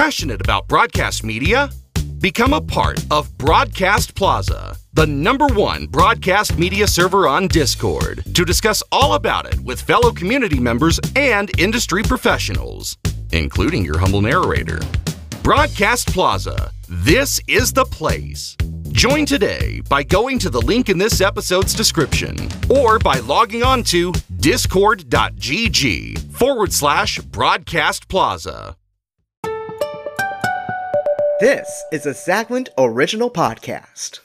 Passionate about broadcast media? Become a part of Broadcast Plaza, the number one broadcast media server on Discord, to discuss all about it with fellow community members and industry professionals, including your humble narrator. Broadcast Plaza, this is the place. Join today by going to the link in this episode's description or by logging on to discord.gg forward slash broadcast plaza. This is a Zachlint original podcast.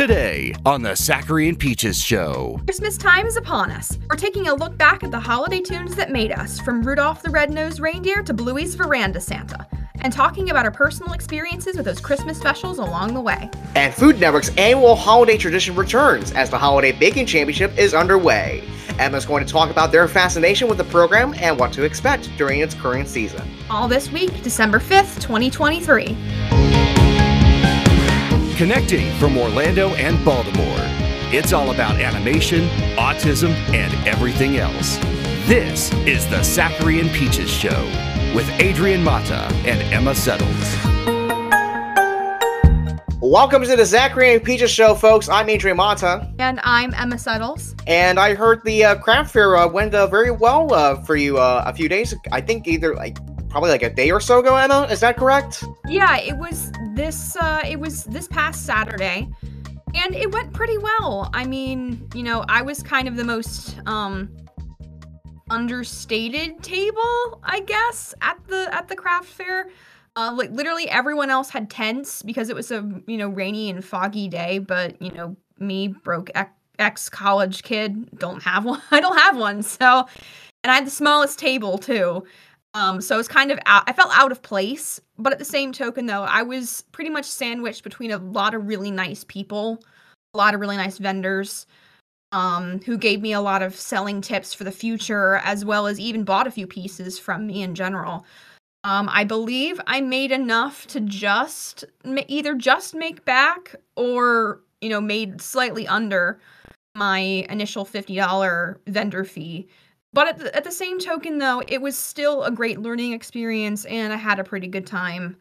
Today on the Sachairi and Peaches Show. Christmas time is upon us. We're taking a look back at the holiday toons that made us, from Rudolph the Red-Nosed Reindeer to Bluey's Veranda Santa, and talking about our personal experiences with those Christmas specials along the way. And Food Network's annual holiday tradition returns as the Holiday Baking Championship is underway. Emma's going to talk about their fascination with the program and what to expect during its current season. All this week, December 5th, 2023. Connecting from Orlando and Baltimore. It's all about animation, autism, and everything else. This is the Sachairi and Peaches Show with Adrian Mata and Emma Settles. Welcome to the Sachairi and Peaches Show, folks. I'm Adrian Mata. And I'm Emma Settles. And I heard the uh, craft fair uh, went uh, very well uh, for you uh, a few days. I think either like probably like a day or so ago, Emma. Is that correct? Yeah, it was this uh it was this past Saturday and it went pretty well. I mean, you know, I was kind of the most um understated table, I guess, at the at the craft fair. Uh, like literally everyone else had tents because it was a you know rainy and foggy day, but you know me broke ex college kid don't have one. I don't have one, so and I had the smallest table too. Um, so it's kind of out, I felt out of place, but at the same token, though, I was pretty much sandwiched between a lot of really nice people, a lot of really nice vendors, um, who gave me a lot of selling tips for the future, as well as even bought a few pieces from me in general. Um, I believe I made enough to just either just make back or you know made slightly under my initial fifty dollar vendor fee but at the, at the same token, though, it was still a great learning experience, and I had a pretty good time.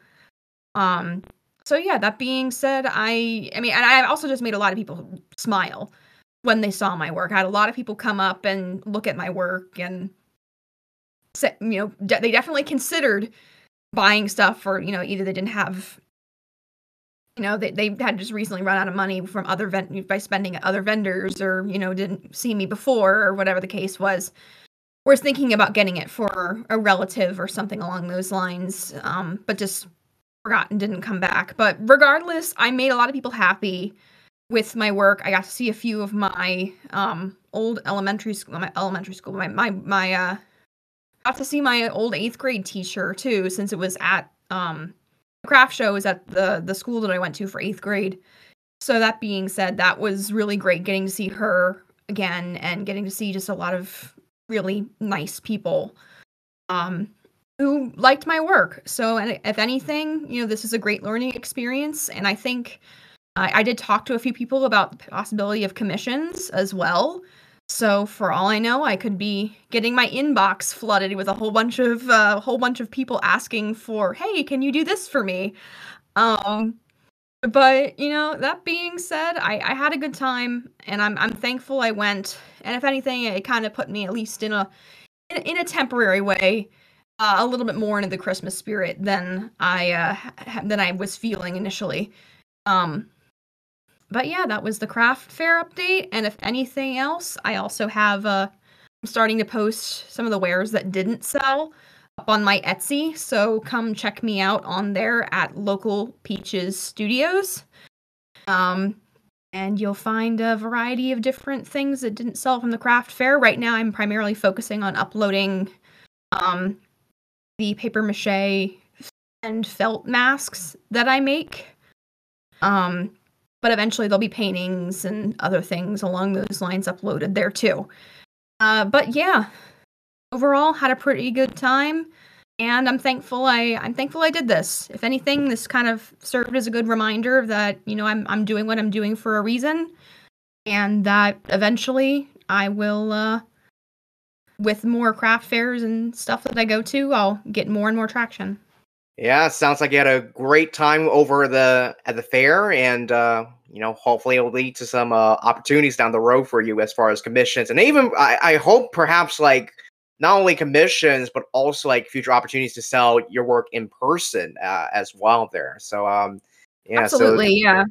Um, so yeah. That being said, I I mean, and I also just made a lot of people smile when they saw my work. I had a lot of people come up and look at my work and you know, de- they definitely considered buying stuff for you know either they didn't have you know they, they had just recently run out of money from other vent by spending at other vendors or you know didn't see me before or whatever the case was was thinking about getting it for a relative or something along those lines, um, but just forgot and didn't come back. But regardless, I made a lot of people happy with my work. I got to see a few of my um, old elementary school, my elementary school, my my my uh, got to see my old eighth grade teacher too, since it was at um, craft show was at the the school that I went to for eighth grade. So that being said, that was really great getting to see her again and getting to see just a lot of really nice people um, who liked my work. So, if anything, you know, this is a great learning experience. And I think I, I did talk to a few people about the possibility of commissions as well. So, for all I know, I could be getting my inbox flooded with a whole bunch of a uh, whole bunch of people asking for, "Hey, can you do this for me?" Um, but you know, that being said, I, I had a good time, and I'm I'm thankful I went. And if anything, it kind of put me at least in a in, in a temporary way uh, a little bit more into the Christmas spirit than I uh, than I was feeling initially. Um, but yeah, that was the craft fair update. And if anything else, I also have uh, I'm starting to post some of the wares that didn't sell on my Etsy. So come check me out on there at Local Peaches Studios. Um, and you'll find a variety of different things that didn't sell from the craft fair. Right now, I'm primarily focusing on uploading um, the paper mache and felt masks that I make. Um, but eventually, there'll be paintings and other things along those lines uploaded there too. Uh, but yeah, overall, had a pretty good time and I'm thankful I I'm thankful I did this. If anything, this kind of served as a good reminder that you know I'm I'm doing what I'm doing for a reason, and that eventually I will uh, with more craft fairs and stuff that I go to, I'll get more and more traction. Yeah, sounds like you had a great time over the at the fair, and uh, you know, hopefully it'll lead to some uh, opportunities down the road for you as far as commissions, and even I, I hope perhaps like not only commissions but also like future opportunities to sell your work in person uh, as well there. So um, yeah, absolutely, so, yeah.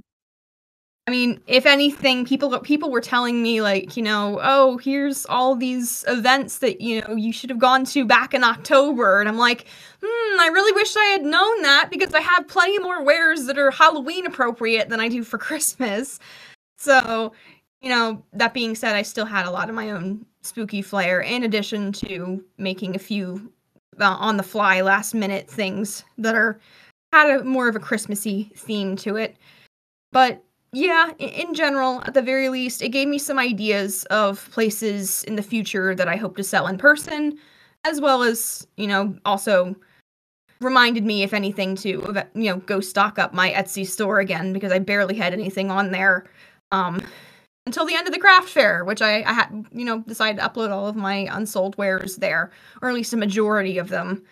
I mean, if anything, people people were telling me like, you know, oh, here's all these events that you know you should have gone to back in October, and I'm like, hmm, I really wish I had known that because I have plenty more wares that are Halloween appropriate than I do for Christmas. So, you know, that being said, I still had a lot of my own spooky flair, in addition to making a few uh, on the fly, last minute things that are had a more of a Christmassy theme to it. But yeah, in general, at the very least, it gave me some ideas of places in the future that I hope to sell in person, as well as, you know, also reminded me, if anything, to, you know, go stock up my Etsy store again because I barely had anything on there um, until the end of the craft fair, which I, I had, you know, decided to upload all of my unsold wares there, or at least a majority of them.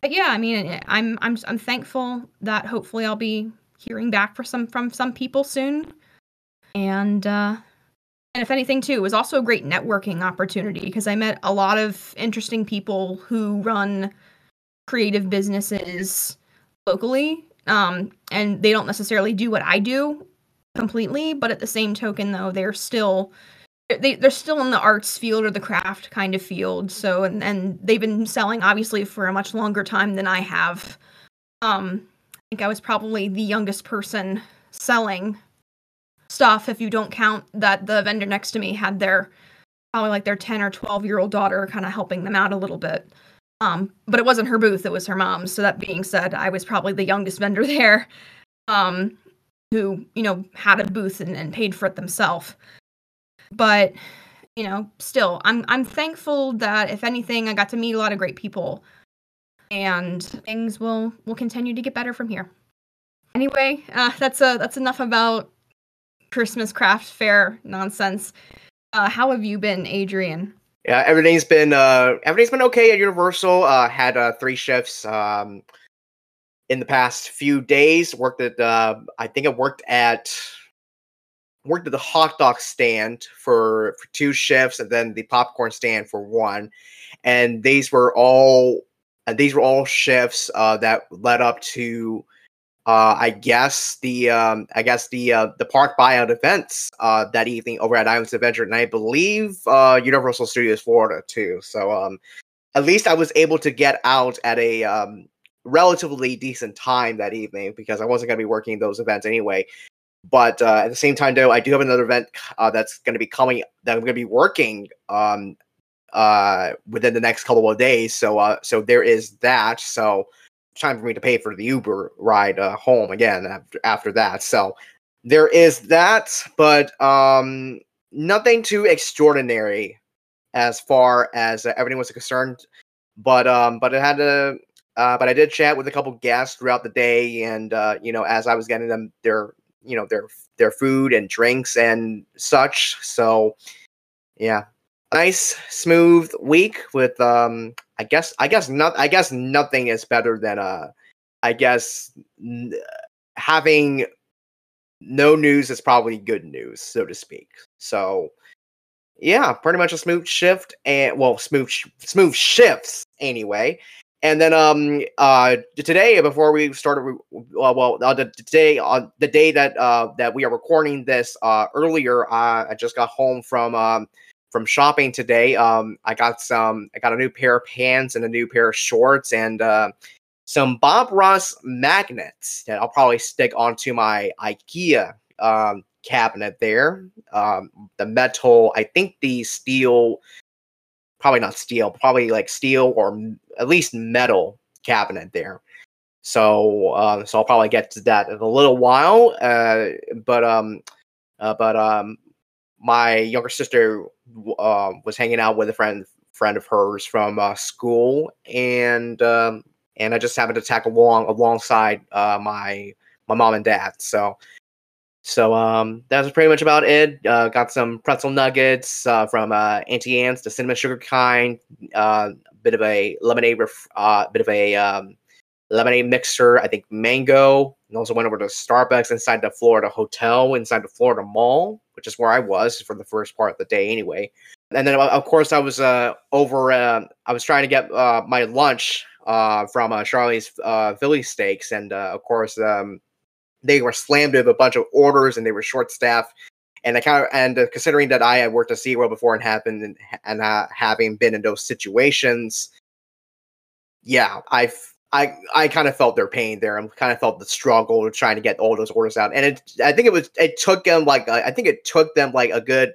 But yeah, I mean, I'm I'm I'm thankful that hopefully I'll be hearing back for some from some people soon. And uh and if anything too, it was also a great networking opportunity because I met a lot of interesting people who run creative businesses locally. Um, and they don't necessarily do what I do completely, but at the same token though, they're still they they're still in the arts field or the craft kind of field. So and and they've been selling obviously for a much longer time than I have. Um I think I was probably the youngest person selling stuff if you don't count that the vendor next to me had their probably like their 10 or 12 year old daughter kind of helping them out a little bit. Um, but it wasn't her booth, it was her mom's. So that being said, I was probably the youngest vendor there. Um, who, you know, had a booth and, and paid for it themselves. But, you know, still, I'm I'm thankful that if anything, I got to meet a lot of great people and things will will continue to get better from here. Anyway, uh, that's a that's enough about Christmas craft fair nonsense. Uh, how have you been, Adrian? Yeah, everything's been uh, everything's been okay at Universal. Uh, had uh, three shifts um, in the past few days. Worked at uh, I think I worked at worked at the hot dog stand for for two shifts, and then the popcorn stand for one. And these were all and these were all shifts uh, that led up to, uh, I guess the um, I guess the uh, the park buyout events uh, that evening over at Islands Adventure, and I believe uh, Universal Studios Florida too. So um, at least I was able to get out at a um, relatively decent time that evening because I wasn't going to be working those events anyway. But uh, at the same time, though, I do have another event uh, that's going to be coming that I'm going to be working um, uh, within the next couple of days. So uh, so there is that. So time for me to pay for the Uber ride uh, home again after after that. So there is that, but um, nothing too extraordinary as far as uh, everything was concerned. But um, but it had to. Uh, but I did chat with a couple guests throughout the day, and uh, you know, as I was getting them their, you know, their their food and drinks and such. So, yeah, nice smooth week with um i guess i guess not i guess nothing is better than uh i guess n- having no news is probably good news so to speak so yeah pretty much a smooth shift and well smooth smooth shifts anyway and then um uh today before we started uh, well uh, the day on uh, the day that uh that we are recording this uh earlier uh, i just got home from um from shopping today. Um, I got some. I got a new pair of pants and a new pair of shorts and uh, some Bob Ross magnets that I'll probably stick onto my IKEA um, cabinet there. Um, the metal, I think the steel, probably not steel, probably like steel or at least metal cabinet there. So, uh, so I'll probably get to that in a little while. Uh, but um, uh, but um, my younger sister uh, was hanging out with a friend friend of hers from uh, school, and um, and I just happened to tag along alongside uh, my my mom and dad. So so um, that was pretty much about it. Uh, got some pretzel nuggets uh, from uh, Auntie Anne's, the cinnamon sugar kind. Uh, bit of a lemonade, ref- uh, bit of a um, lemonade mixer. I think mango. And also went over to Starbucks inside the Florida hotel, inside the Florida Mall, which is where I was for the first part of the day anyway. And then of course I was uh, over. I was trying to get my lunch from Charlie's Philly Steaks, and of course um, they were slammed with a bunch of orders and they were short staffed. And I kind of and uh, considering that I had worked at SeaWorld before and happened and, and uh, having been in those situations, yeah, I've I I kind of felt their pain there. I kind of felt the struggle of trying to get all those orders out. And it I think it was it took them like I think it took them like a good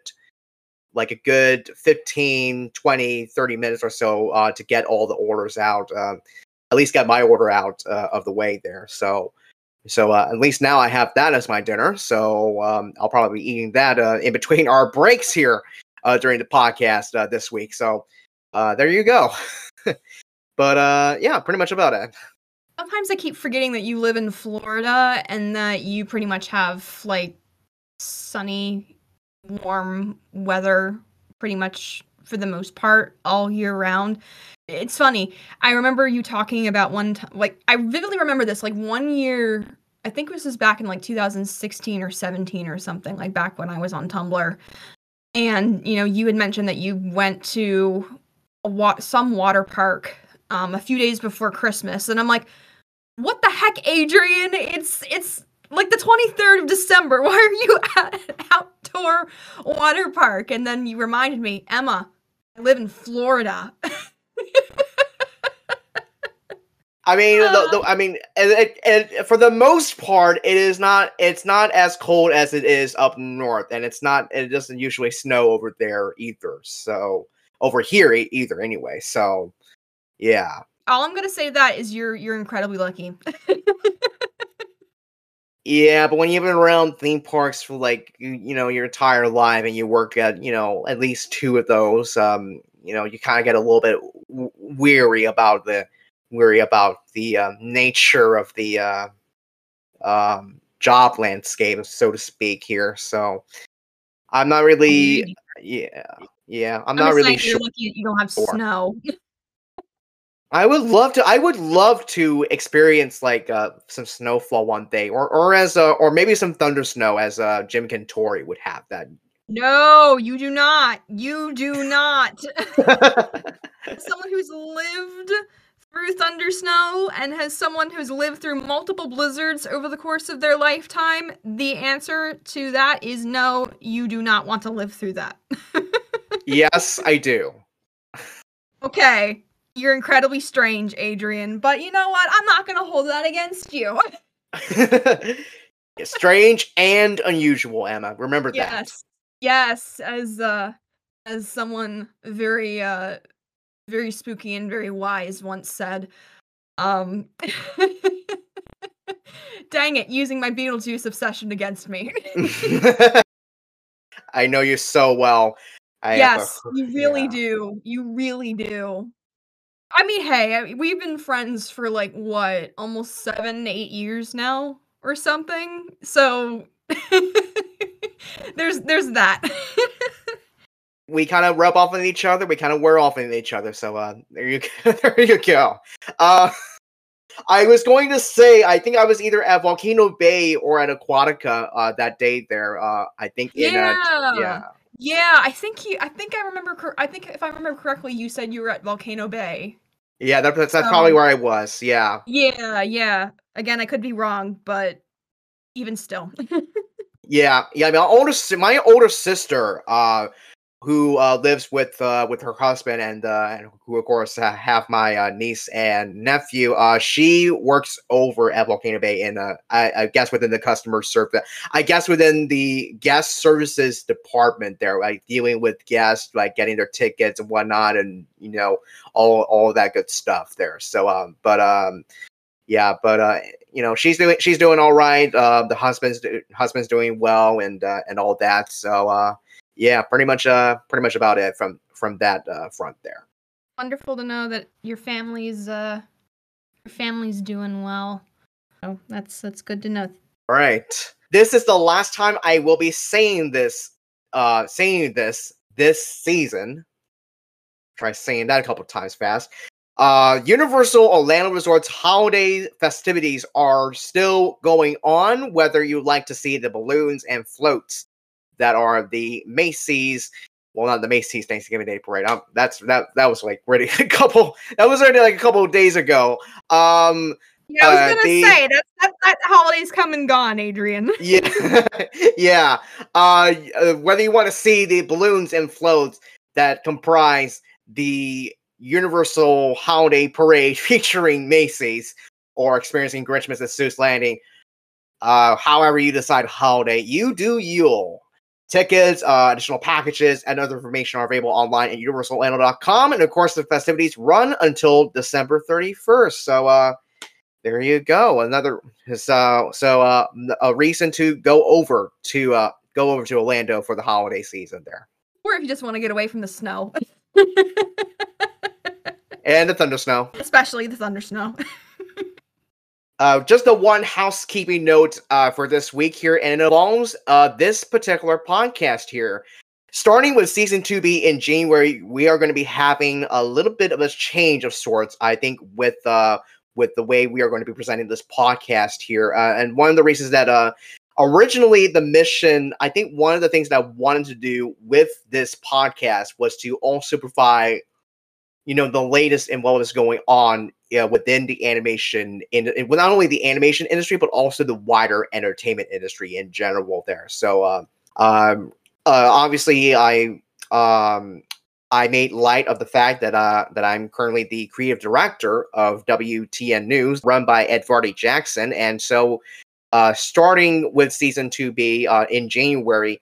like a good 15 20 30 minutes or so uh, to get all the orders out uh, at least got my order out uh, of the way there so so uh, at least now i have that as my dinner. So um, i'll probably be eating that uh, in between our breaks here uh, during the podcast this week. So there you go. But yeah pretty much about it. Sometimes i keep forgetting that you live in florida and that you pretty much have like sunny warm weather pretty much for the most part all year round. It's funny. I remember you talking about one time, like, I vividly remember this, like, one year, I think this was back in like 2016 or 17 or something, like back when I was on Tumblr. And, you know, you had mentioned that you went to a wa- some water park um, a few days before Christmas. And I'm like, what the heck, Adrian? It's, it's, like the 23rd of December. Why are you at an outdoor water park? And then you reminded me, Emma, I live in Florida. I mean, the, the, I mean, it, it, for the most part, it is not. It's not as cold as it is up north, and it's not. It doesn't usually snow over there either. So over here either, anyway. So, yeah. All I'm gonna say that is you're you're incredibly lucky. Yeah, but when you've been around theme parks for like you, you know your entire life and you work at you know at least two of those, um, you know you kind of get a little bit w- weary about the weary about the uh, nature of the uh, um, job landscape, so to speak. Here, so I'm not really, yeah, yeah, I'm, I'm not really sure. you don't have snow. I would love to. I would love to experience like uh, some snowfall one day, or or as uh, or maybe some thunder snow, as uh, Jim Cantore would have that. No, you do not. You do not. someone who's lived through thunder snow and has someone who's lived through multiple blizzards over the course of their lifetime, the answer to that is no. You do not want to live through that. yes, I do. Okay, you're incredibly strange, Adrian, but you know what? I'm not going to hold that against you. strange and unusual, Emma. Remember yes. that. Yes. Yes, as uh as someone very uh very spooky and very wise once said. Um Dang it, using my Beetlejuice obsession against me. I know you so well. I yes, a, you really yeah. do. You really do. I mean, hey, we've been friends for like what, almost seven, eight years now, or something. So there's there's that. We kind of rub off on each other. We kind of wear off on each other. So uh, there you go. there you go. Uh, I was going to say, I think I was either at Volcano Bay or at Aquatica uh, that day. There, uh, I think. In, yeah. yeah. Yeah, I think you. I think I remember. I think if I remember correctly, you said you were at Volcano Bay. Yeah, that, that's, that's um, probably where I was. Yeah. Yeah, yeah. Again, I could be wrong, but even still. yeah, yeah. My older my older sister, uh, who uh, lives with uh, with her husband and uh, who of course have my uh, niece and nephew. Uh, she works over at Volcano Bay in uh, I, I guess within the customer service. I guess within the guest services department there, like dealing with guests, like getting their tickets and whatnot, and you know all all that good stuff there. So um, but um, yeah, but uh, you know she's doing she's doing all right. Uh, the husband's husband's doing well and uh, and all that. So uh yeah, pretty much uh pretty much about it from from that uh, front there. Wonderful to know that your family's uh your family's doing well. So that's that's good to know. All right. This is the last time I will be saying this uh saying this this season. Try saying that a couple times fast. Uh Universal Orlando Resort's holiday festivities are still going on, whether you like to see the balloons and floats that are the Macy's well, not the Macy's Thanksgiving Day Parade. Um, that's that that was like already a couple. That was already like a couple of days ago. Um, Yeah, I was Uh, gonna the- say that, that that holiday's come and gone, Adrian. yeah, yeah. Uh, uh, whether you want to see the balloons and floats that comprise the Universal Holiday Parade featuring Macy's, or experiencing Grinchmas at Seuss Landing, uh, however you decide holiday, you do Yule. Tickets, uh, additional packages, and other information are available online at universalorlando.com. And of course, the festivities run until December 31st. So, uh, there you go. Another so so uh a reason to go over to uh go over to Orlando for the holiday season there. Or if you just want to get away from the snow, And the thunder snow. especially the thunder snow. Uh just the one housekeeping note uh for this week here, and it involves uh this particular podcast here. Starting with season 2B in January, we are going to be having a little bit of a change of sorts, I think, with uh with the way we are going to be presenting this podcast here. Uh, and one of the reasons that uh originally the mission, I think one of the things that I wanted to do with this podcast was to also provide you know the latest in what was going on uh, within the animation in well, not only the animation industry but also the wider entertainment industry in general there. So uh, um uh, obviously i um i made light of the fact that uh that i'm currently the creative director of wtn news run by ed vardy jackson. And so uh starting with season 2b uh in january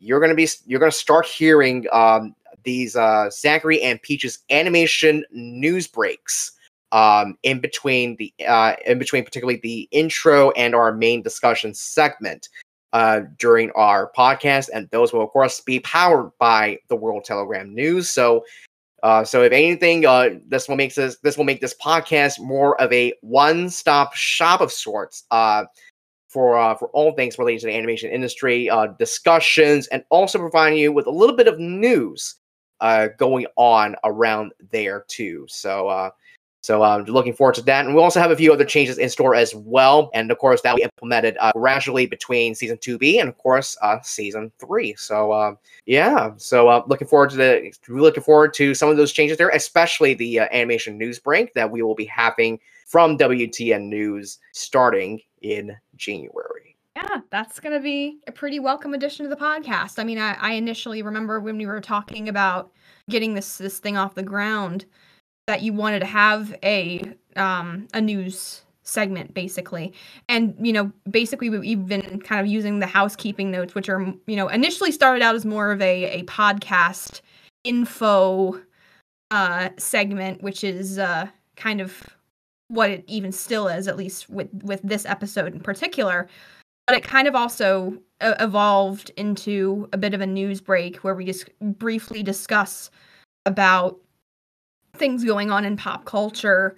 you're gonna be you're gonna start hearing um these uh Sachairi and peach's animation news breaks um, in between the uh, in between particularly the intro and our main discussion segment uh, during our podcast, and those will of course be powered by the World Telegram News. So, uh, so if anything, uh, this will make this this will make this podcast more of a one-stop shop of sorts. Uh, for uh, for all things related to the animation industry, uh, discussions, and also providing you with a little bit of news uh, going on around there too. So, uh, so I'm looking forward to that. And we also have a few other changes in store as well. And of course, that will be implemented uh, gradually between season 2B and of course uh, season three. So uh, yeah, so uh, looking forward to the looking forward to some of those changes there, especially the uh, animation news break that we will be having from WTN News starting in January. Yeah, that's going to be a pretty welcome addition to the podcast. I mean, I, I initially remember when we were talking about getting this this thing off the ground that you wanted to have a um a news segment basically. And you know, basically we've been kind of using the housekeeping notes which are, you know, initially started out as more of a a podcast info uh segment which is uh kind of what it even still is at least with with this episode in particular but it kind of also uh, evolved into a bit of a news break where we just briefly discuss about things going on in pop culture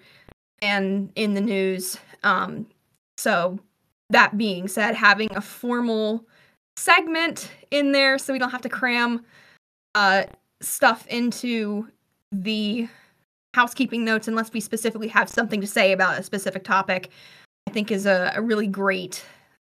and in the news. Um so that being said having a formal segment in there so we don't have to cram uh stuff into the housekeeping notes unless we specifically have something to say about a specific topic i think is a, a really great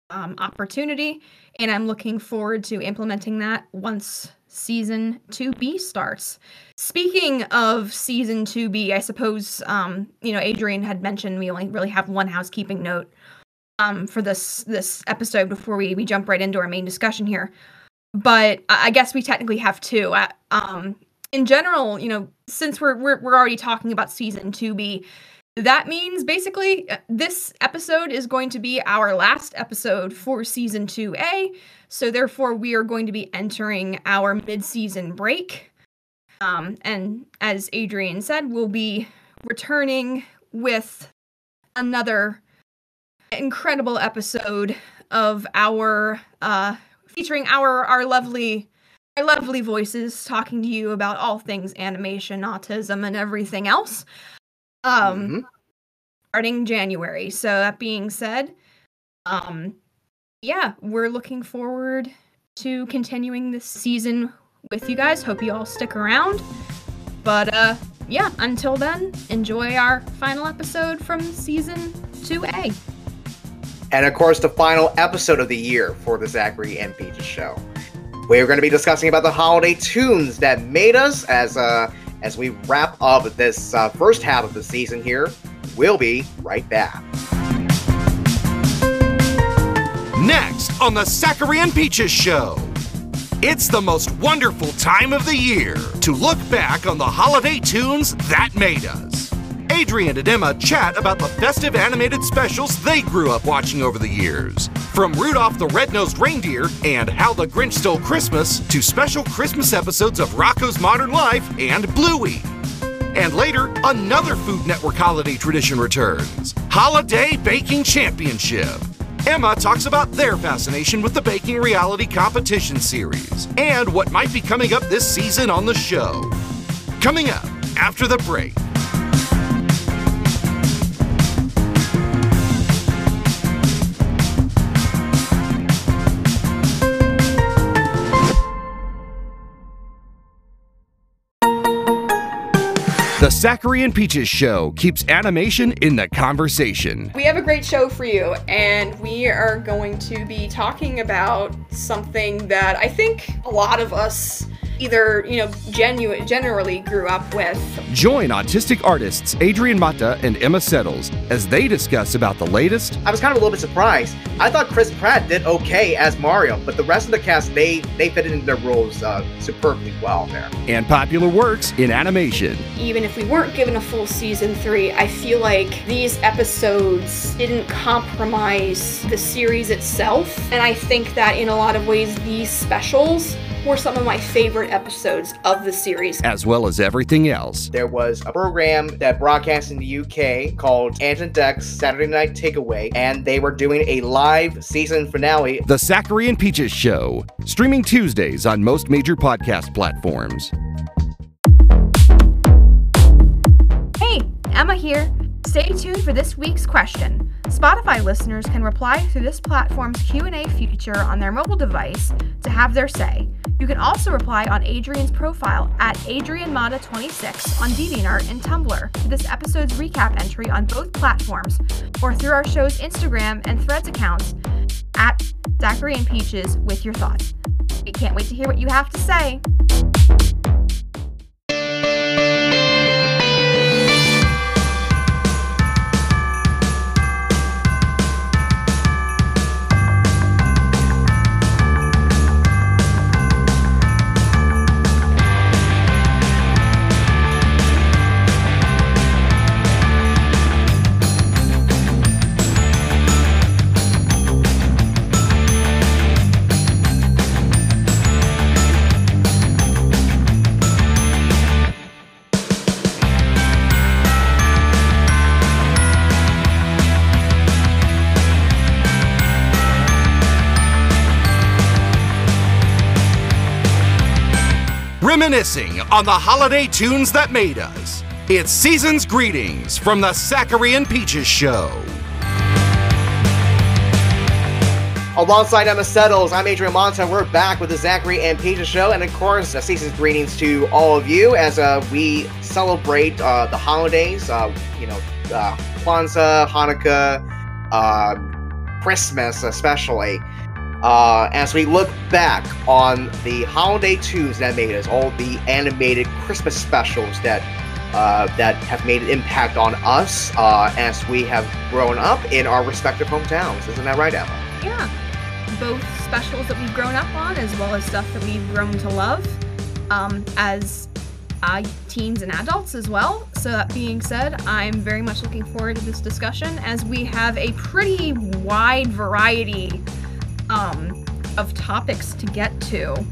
um, opportunity. And i'm looking forward to implementing that once season 2b starts. Speaking of season 2b i suppose um, you know adrian had mentioned we only really have one housekeeping note um, for this this episode before we, we jump right into our main discussion here. But i I guess we technically have two. Uh, um, in general you know since we're, we're we're already talking about season 2b that means basically uh, this episode is going to be our last episode for season 2A. So therefore we are going to be entering our mid-season break. Um, and as Adrian said, we'll be returning with another incredible episode of our uh featuring our our lovely our lovely voices talking to you about all things animation, autism, and everything else um Mhm. starting January. So that being said, um yeah, we're looking forward to continuing this season with you guys. Hope you all stick around. But uh yeah, until then, enjoy our final episode from season 2A. And of course, the final episode of the year for the Sachairi and Peaches show. We're going to be discussing about the holiday toons that made us as uh as we wrap up this uh, first half of the season here. We'll be right back. Next on the Sachairi and Peaches Show. It's the most wonderful time of the year to look back on the holiday toons that made us. Adrian and Emma chat about the festive animated specials they grew up watching over the years. From Rudolph the Red-Nosed Reindeer and How the Grinch Stole Christmas to special Christmas episodes of Rocko's Modern Life and Bluey. And later, another Food Network holiday tradition returns Holiday Baking Championship. Emma talks about their fascination with the Baking Reality Competition series and what might be coming up this season on the show. Coming up after the break. The Sachairi and Peaches Show keeps animation in the conversation. We have a great show for you, and we are going to be talking about something that I think a lot of us either, you know, genu- generally grew up with. Join autistic artists Adrian Mata and Emma Settles as they discuss about the latest I was kind of a little bit surprised. I thought Chris Pratt did okay as Mario, but the rest of the cast they they fit into their roles uh, superbly well there. and popular works in animation. Even if we weren't given a full season three, I feel like these episodes didn't compromise the series itself. And I think that in a lot of ways, these specials were some of my favorite episodes of the series. as well as everything else. There was a program that broadcast in the UK called Ant and Dec's Saturday Night Takeaway, and they were doing a live season finale. The Sachairi and Peaches Show, streaming Tuesdays on most major podcast platforms. Emma here. Stay tuned for this week's question. Spotify listeners can reply through this platform's Q&A feature on their mobile device to have their say. You can also reply on Adrian's profile at AdrianMata26 on DeviantArt and Tumblr to this episode's recap entry on both platforms, or through our show's Instagram and Threads accounts at Sachairi and Peaches with your thoughts. We can't wait to hear what you have to say. Reminiscing on the holiday toons that made us. It's Season's Greetings from the Sachairi and Peaches Show. Alongside Emma Settles, I'm Adrian Mata. We're back with the Sachairi and Peaches show, and of course, season's greetings to all of you as uh, we celebrate uh, the holidays. Uh, you know, uh, Kwanzaa, Hanukkah, uh, Christmas, especially. Uh, as we look back on the holiday toons that made us, all the animated Christmas specials that uh, that have made an impact on us uh, as we have grown up in our respective hometowns. Isn't that right, Emma? Yeah. Both specials that we've grown up on, as well as stuff that we've grown to love um, as uh, teens and adults as well. So, that being said, I'm very much looking forward to this discussion as we have a pretty wide variety um, of topics to get to.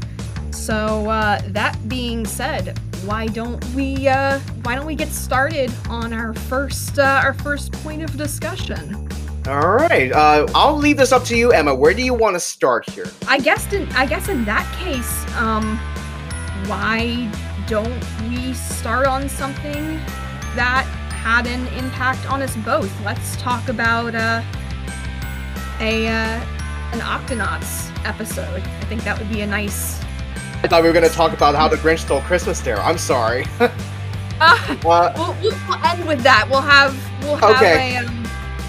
So, uh, that being said, why don't we uh, why don't we get started on our first uh, our first point of discussion? All right. Uh, I'll leave this up to you, Emma. Where do you want to start here? I guess in I guess in that case, um, why don't we start on something that had an impact on us both? Let's talk about uh, a uh, an Octonauts episode. I think that would be a nice. I thought we were going to talk about how the Grinch stole Christmas there. I'm sorry. Uh, Uh, we'll, we'll, end with that. We'll have we'll have Okay. a um,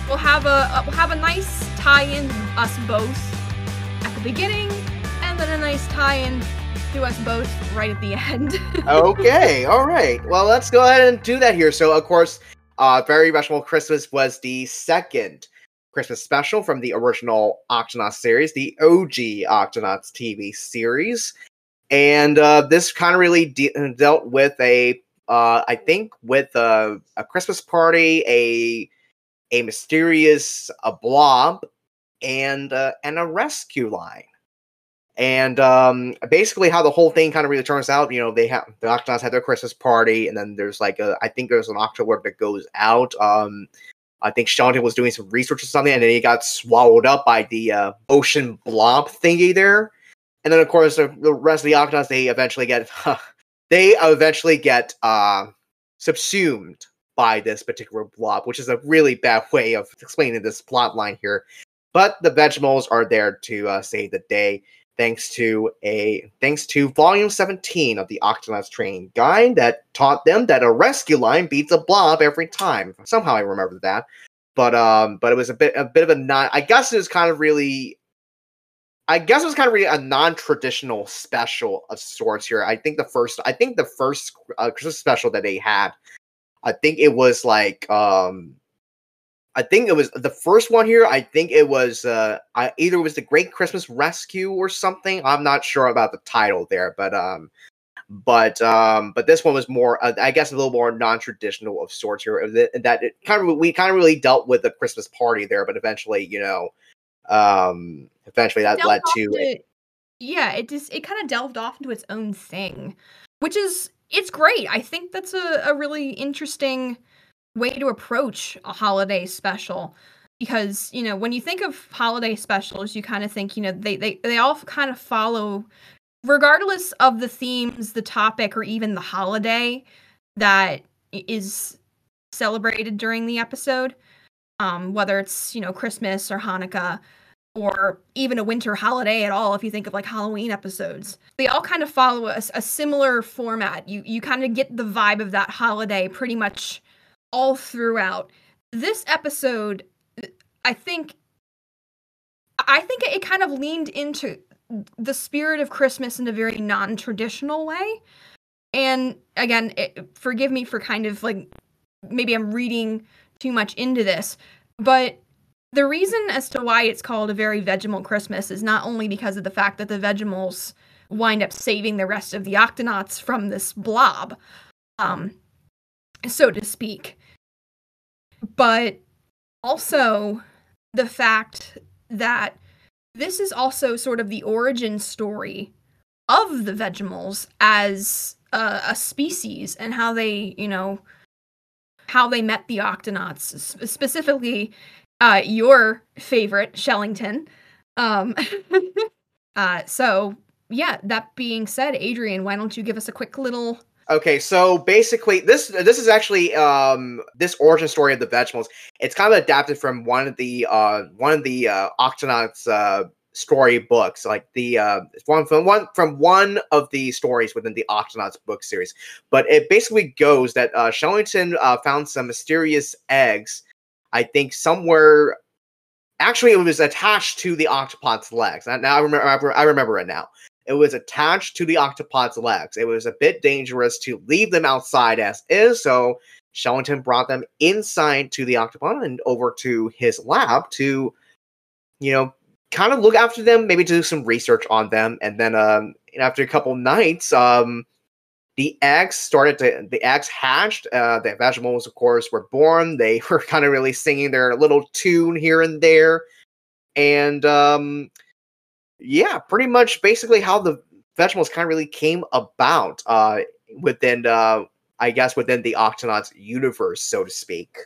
we'll have a, we'll have a nice tie-in of us both at the beginning, and then a nice tie-in to us both right at the end. okay, all right. Well, let's go ahead and do that here. So, of course, uh, Very Vegimal Christmas was the second Christmas special from the original Octonauts series, the OG Octonauts TV series. And uh, this kind of really de- dealt with a, uh, I think, with a, a Christmas party, a a mysterious a blob, and uh, and a rescue line and um basically how the whole thing kind of really turns out you know they have the octonauts had their christmas party and then there's like a i think there's an octolord that goes out um i think Shelton was doing some research or something and then he got swallowed up by the uh, ocean blob thingy there. And then of course the, the rest of the octonauts they eventually get they eventually get uh subsumed by this particular blob which is a really bad way of explaining this plot line here. But the Vegimals are there to uh, save the day thanks to a thanks to volume 17 of the Octonauts training guide that taught them that a rescue line beats a blob every time. Somehow I remember that. But um but it was a bit a bit of a non I guess it was kind of really I guess it was kind of really a non-traditional special of sorts here. I think the first I think the first uh, Christmas special that they had I think it was like um I think it was the first one here. I think it was uh I, either it was the Great Christmas Rescue or something. I'm not sure about the title there, but um but um but this one was more uh, I guess a little more non-traditional of sorts here that, that it kind of we kind of really dealt with the Christmas party there, but eventually, you know, um eventually that led to yeah it just it kind of delved off into its own thing which is it's great i think that's a, a really interesting way to approach a holiday special. Because you know when you think of holiday specials you kind of think you know they they, they all kind of follow regardless of the themes the topic or even the holiday that is celebrated during the episode um whether it's you know christmas or hanukkah or even a winter holiday at all if you think of like halloween episodes they all kind of follow a similar format. You you kind of get the vibe of that holiday pretty much all throughout. This episode i think i think it kind of leaned into the spirit of christmas in a very non-traditional way. And again it, forgive me for kind of like maybe i'm reading too much into this but the reason as to why it's called a very Vegimal Christmas is not only because of the fact that the Vegimals wind up saving the rest of the Octonauts from this blob, um, so to speak, but also the fact that this is also sort of the origin story of the Vegimals as a, a species and how they, you know, how they met the Octonauts, specifically uh, your favorite, Shellington. Um, uh, so, yeah, that being said, Adrian, why don't you give us a quick little. Okay, so basically, this this is actually um this origin story of the Vegimals. It's kind of adapted from one of the uh one of the uh, Octonauts uh story books, like the uh one from one from one of the stories within the Octonauts book series. But it basically goes that uh, Shellington uh, found some mysterious eggs. I think somewhere. Actually, it was attached to the octopod's legs. Now I remember. I remember it now. It was attached to the octopod's legs. It was a bit dangerous to leave them outside as is, so Shellington brought them inside to the octopod and over to his lab to, you know, kind of look after them, maybe do some research on them, and then um, after a couple nights, um, the eggs started to the eggs hatched. Uh, the Vegimals, of course, were born. They were kind of really singing their little tune here and there, and um, yeah, pretty much basically how the Vegimals kind of really came about uh, within, uh, I guess, within the Octonauts universe, so to speak.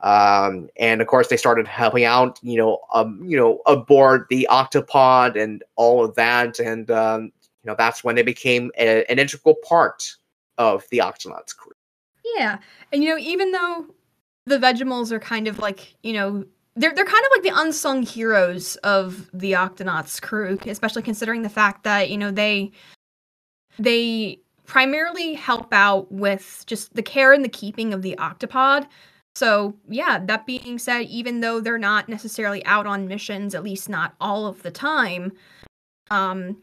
Um, and of course, they started helping out, you know, um, you know, aboard the octopod and all of that, and um, you know, that's when they became a, an integral part of the Octonauts crew. Yeah. And, you know, even though the Vegimals are kind of like, you know, they're they're kind of like the unsung heroes of the Octonauts crew, especially considering the fact that you know they they primarily help out with just the care and the keeping of the octopod. So, yeah, that being said, even though they're not necessarily out on missions, at least not all of the time, um,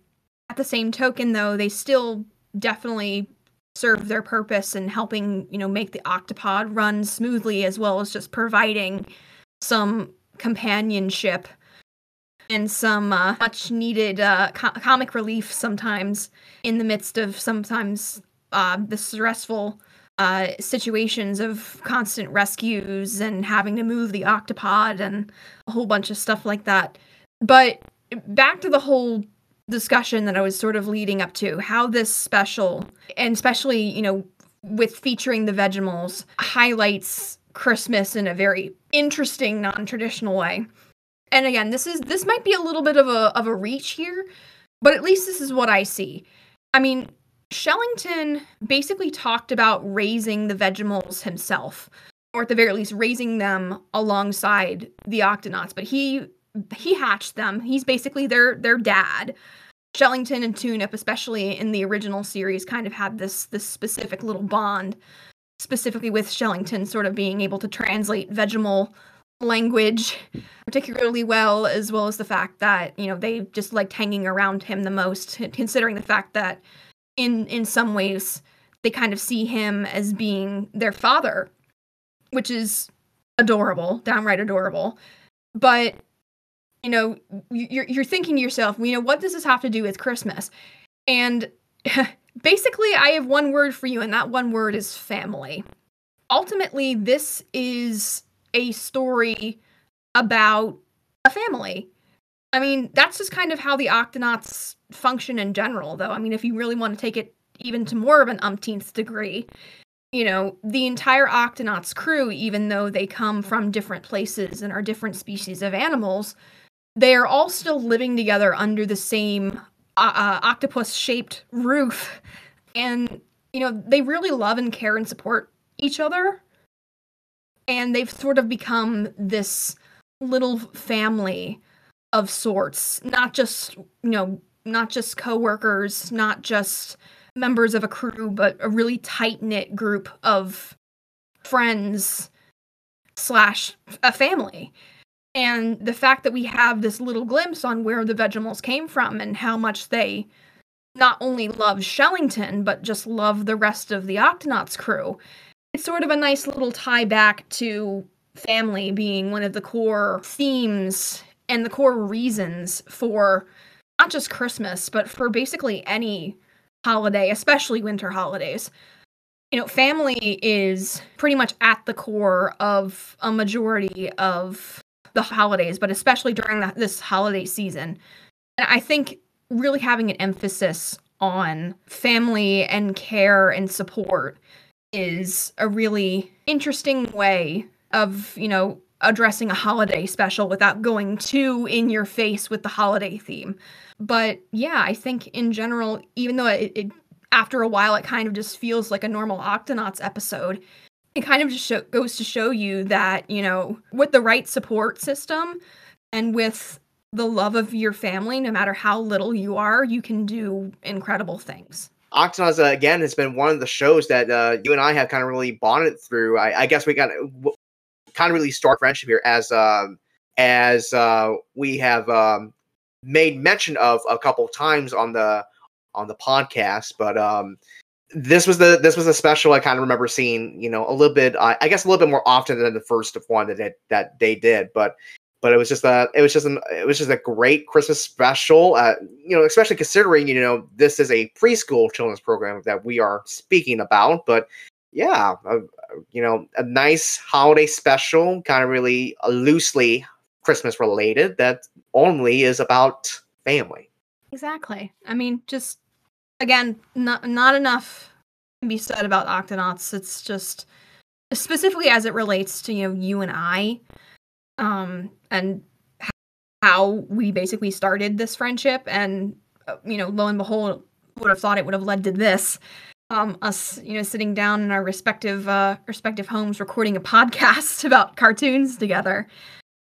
at the same token, though, they still definitely serve their purpose in helping, you know, make the octopod run smoothly as well as just providing some companionship and some uh, much needed uh, co- comic relief sometimes in the midst of sometimes uh, the stressful uh, situations of constant rescues and having to move the octopod and a whole bunch of stuff like that. But back to the whole discussion that I was sort of leading up to, how this special, and especially, you know, with featuring the Vegimals, highlights Christmas in a very interesting, non-traditional way. And again, this is this might be a little bit of a of a reach here, but at least this is what I see. I mean, Shellington basically talked about raising the Vegimals himself, or at the very least raising them alongside the Octonauts, but he he hatched them. He's basically their their dad. Shellington and Tunip, especially in the original series, kind of had this this specific little bond, specifically with Shellington sort of being able to translate Vegimal language particularly well, as well as the fact that, you know, they just liked hanging around him the most, considering the fact that in in some ways they kind of see him as being their father, which is adorable, downright adorable. But you know, you're you're thinking to yourself, you know, what does this have to do with Christmas? And basically, I have one word for you, and that one word is family. Ultimately, this is a story about a family. I mean, that's just kind of how the Octonauts function in general, though. I mean, if you really want to take it even to more of an umpteenth degree, you know, the entire Octonauts crew, even though they come from different places and are different species of animals, they are all still living together under the same uh, octopus shaped roof. And, you know, they really love and care and support each other and they've sort of become this little family of sorts not just you know not just co-workers not just members of a crew but a really tight-knit group of friends slash a family and the fact that we have this little glimpse on where the vegimals came from and how much they not only love shellington but just love the rest of the octonauts crew it's sort of a nice little tie back to family being one of the core themes and the core reasons for not just Christmas, but for basically any holiday, especially winter holidays. You know, family is pretty much at the core of a majority of the holidays, but especially during the, this holiday season. And I think really having an emphasis on family and care and support is a really interesting way of, you know, addressing a holiday special without going too in your face with the holiday theme. But yeah, I think in general, even though it, it after a while it kind of just feels like a normal Octonauts episode, it kind of just show, goes to show you that, you know, with the right support system and with the love of your family, no matter how little you are, you can do incredible things. Octonauts uh, again has been one of the shows that uh, you and I have kind of really bonded through. I, I guess we got w- kind of really start friendship here as um, as uh, we have um, made mention of a couple times on the on the podcast. But um, this was the this was a special I kind of remember seeing. You know, a little bit. I guess a little bit more often than the first one that it, that they did. But but it was just a it was just an it was just a great Christmas special. Uh, you know, especially considering you know this is a preschool children's program that we are speaking about. But yeah, uh, you know, a nice holiday special, kind of really uh, loosely Christmas related. That only is about family. Exactly. I mean, just again, not not enough can be said about Octonauts. It's just specifically as it relates to you know you and I um, and how we basically started this friendship. And, you know, lo and behold, would have thought it would have led to this. Um, us, you know, sitting down in our respective uh, respective homes, recording a podcast about cartoons together.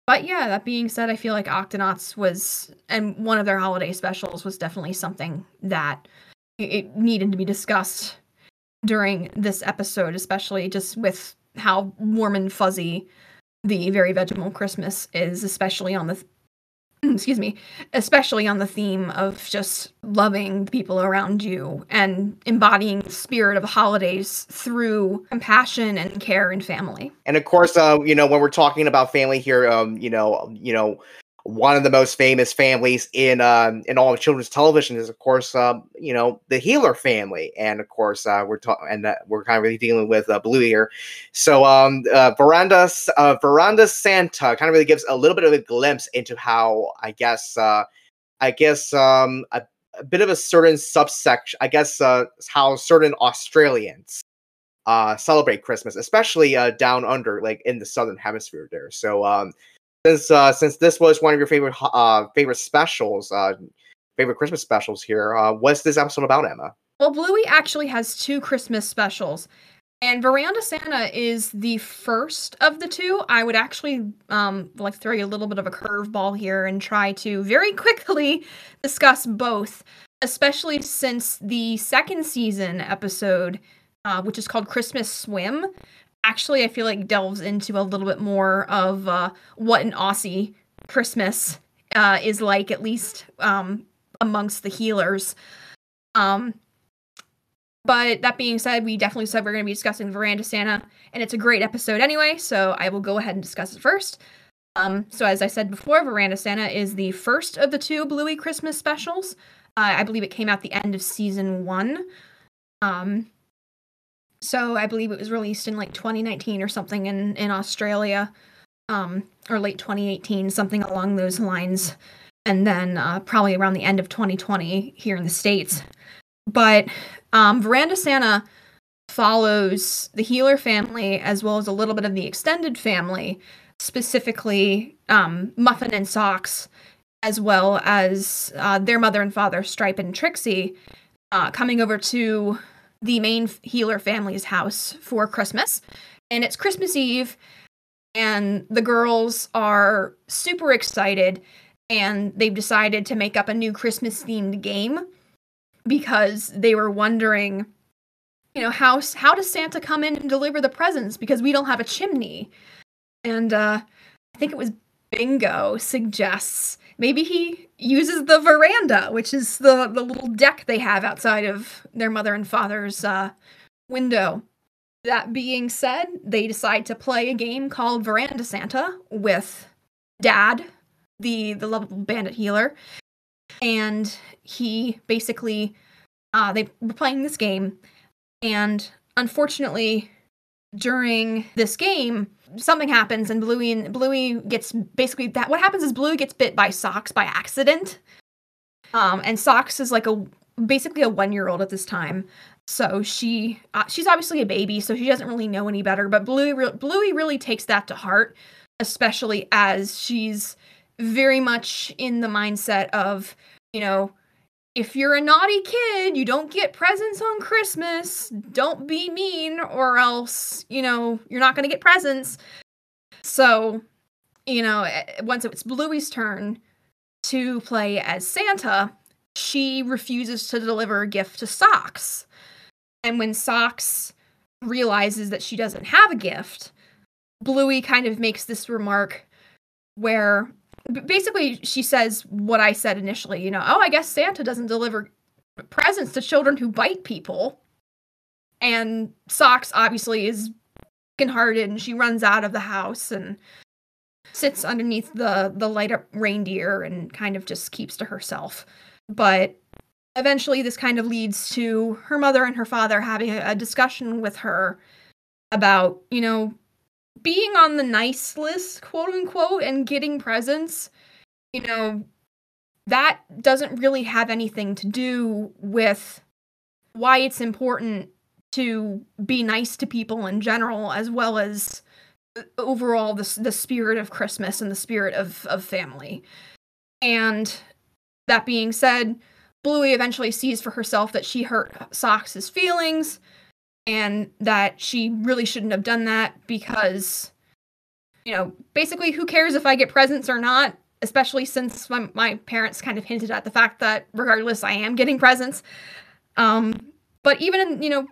but yeah, that being said, I feel like Octonauts was, and one of their holiday specials was definitely something that it needed to be discussed during this episode, especially just with how warm and fuzzy the Very Vegetable Christmas is, especially on the excuse me, especially on the theme of just loving people around you and embodying the spirit of the holidays through compassion and care and family. And of course, uh, you know, when we're talking about family here, um, you know, you know, one of the most famous families in um, in all of children's television is, of course, um, you know, the Heeler family, and of course, uh, we're talking, and uh, we're kind of really dealing with uh, Blue here. So, um, uh, Veranda, uh, Verandah Santa kind of really gives a little bit of a glimpse into how, I guess, uh, I guess, um, a, a bit of a certain subsection, I guess, uh, how certain Australians uh, celebrate Christmas, especially uh, down under, like in the southern hemisphere there. So, um, since uh, since this was one of your favorite uh, favorite specials, uh, favorite Christmas specials here, uh, what's this episode about, Emma? Well, Bluey actually has two Christmas specials, and Verandah Santa is the first of the two. I would actually um, like throw you a little bit of a curveball here and try to very quickly discuss both, especially since the second season episode, uh, which is called Christmas Swim, actually I feel like delves into a little bit more of uh, what an Aussie Christmas uh, is like, at least um, amongst the heelers. Um, but that being said, we definitely said we're going to be discussing Verandah Santa, and it's a great episode anyway, so I will go ahead and discuss it first. Um, so as I said before, Verandah Santa is the first of the two Bluey Christmas specials. Uh, I believe it came out the end of season one. Um, so I believe it was released in like 2019 or something in in Australia, um, or late 2018, something along those lines, and then uh, probably around the end of 2020 here in the states. But um, Verandah Santa follows the Heeler family as well as a little bit of the extended family, specifically um, Muffin and Socks, as well as uh, their mother and father, Stripe and Trixie, uh, coming over to the main heeler family's house for Christmas. And it's Christmas Eve, and the girls are super excited, and they've decided to make up a new Christmas themed game because they were wondering, you know, how how does Santa come in and deliver the presents because we don't have a chimney. And uh I think it was Bingo suggests maybe he uses the veranda, which is the the little deck they have outside of their mother and father's uh, window. That being said, they decide to play a game called Verandah Santa with Dad, the the lovable bandit heeler, and he basically uh, they were playing this game, and unfortunately, during this game, something happens and Bluey and Bluey gets basically that what happens is Bluey gets bit by Socks by accident. Um and Socks is like a basically a 1-year-old at this time. So she uh, she's obviously a baby so she doesn't really know any better, but Bluey re- Bluey really takes that to heart especially as she's very much in the mindset of, you know, if you're a naughty kid, you don't get presents on Christmas. Don't be mean, or else, you know, you're not going to get presents. So, you know, eh, once it's Bluey's turn to play as Santa, she refuses to deliver a gift to Socks. And when Socks realizes that she doesn't have a gift, Bluey kind of makes this remark where basically she says what I said initially, you know, oh, I guess Santa doesn't deliver presents to children who bite people. And Socks obviously is hearted and she runs out of the house and sits underneath the the light up reindeer and kind of just keeps to herself. But eventually this kind of leads to her mother and her father having a discussion with her about, you know, being on the nice list, quote unquote, and getting presents, you know, that doesn't really have anything to do with why it's important to be nice to people in general, as well as overall the, the spirit of Christmas and the spirit of, of family. And that being said, Bluey eventually sees for herself that she hurt Socks' feelings and that she really shouldn't have done that because you know, basically, who cares if I get presents or not? Especially since my, my parents kind of hinted at the fact that regardless, I am getting presents. Um, but even in, you know,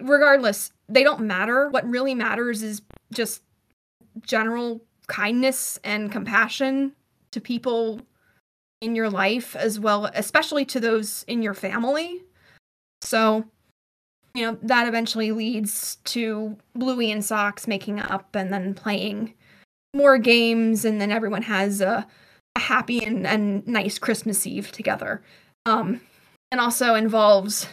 regardless, they don't matter. What really matters is just general kindness and compassion to people in your life as well, especially to those in your family. So, you know, that eventually leads to Bluey and Socks making up and then playing more games, and then everyone has a, a happy and, and nice Christmas Eve together. Um, and also involves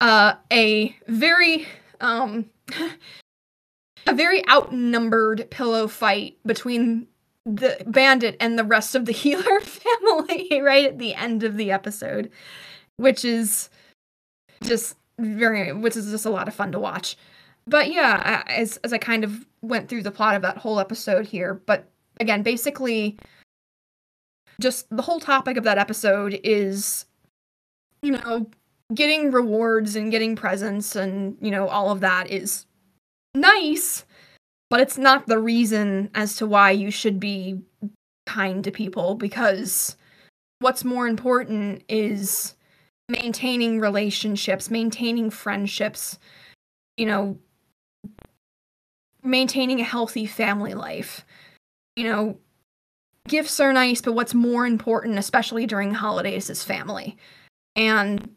uh, a very um, a very outnumbered pillow fight between the bandit and the rest of the heeler family right at the end of the episode which is just very which is just a lot of fun to watch. But yeah as as i kind of went through the plot of that whole episode here but again basically just the whole topic of that episode is you know getting rewards and getting presents and you know all of that is nice but it's not the reason as to why you should be kind to people because what's more important is maintaining relationships, maintaining friendships, you know, maintaining a healthy family life. You know, gifts are nice, but what's more important, especially during holidays, is family. And,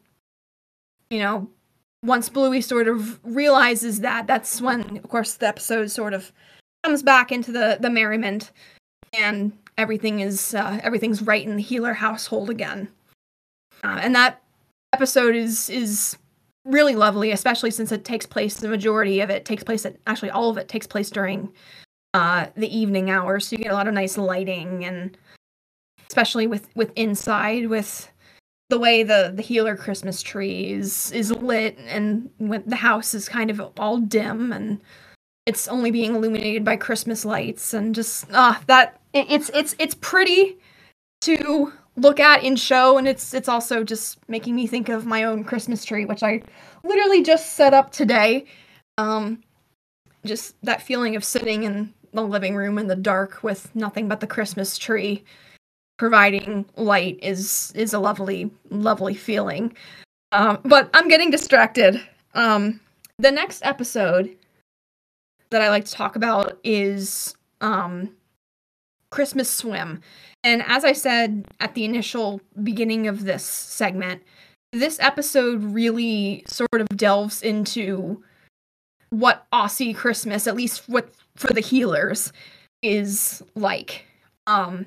you know, once Bluey sort of realizes that, that's when, of course, the episode sort of comes back into the the merriment, and everything is uh, everything's right in the heeler household again. Uh, and that episode is is really lovely, especially since it takes place. The majority of it takes place at actually all of it takes place during uh, the evening hours, so you get a lot of nice lighting and especially with with inside with the way the the heeler Christmas tree is is lit and when the house is kind of all dim and it's only being illuminated by Christmas lights and just ah that it, it's it's it's pretty to look at in show and it's it's also just making me think of my own Christmas tree which I literally just set up today. Um just that feeling of sitting in the living room in the dark with nothing but the Christmas tree providing light is is a lovely lovely feeling. Um, but i'm getting distracted. Um, the next episode that i like to talk about is um, christmas swim and as i said at the initial beginning of this segment this episode really sort of delves into what aussie christmas at least what for the heelers is like. Um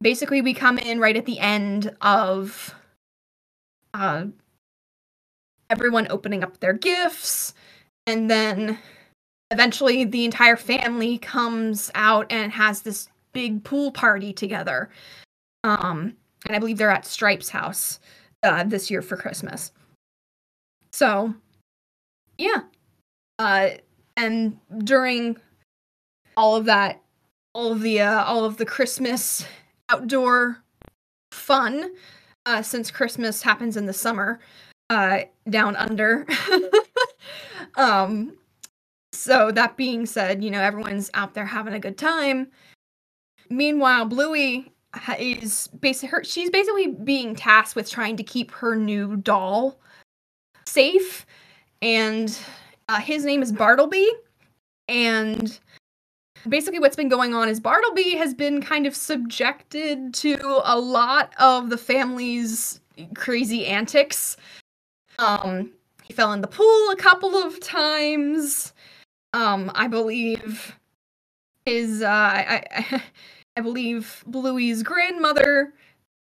basically we come in right at the end of uh, everyone opening up their gifts and then eventually the entire family comes out and has this big pool party together um and i believe they're at stripe's house uh, this year for christmas so yeah uh and during all of that all of the uh, all of the christmas outdoor fun uh, since Christmas happens in the summer uh, down under. um, so that being said, you know everyone's out there having a good time. Meanwhile, Bluey is basically her. She's basically being tasked with trying to keep her new doll safe, and uh, his name is Bartleby, and basically what's been going on is Bartleby has been kind of subjected to a lot of the family's crazy antics. Um, he fell in the pool a couple of times. Um, I believe his uh, I, I, I believe Bluey's grandmother.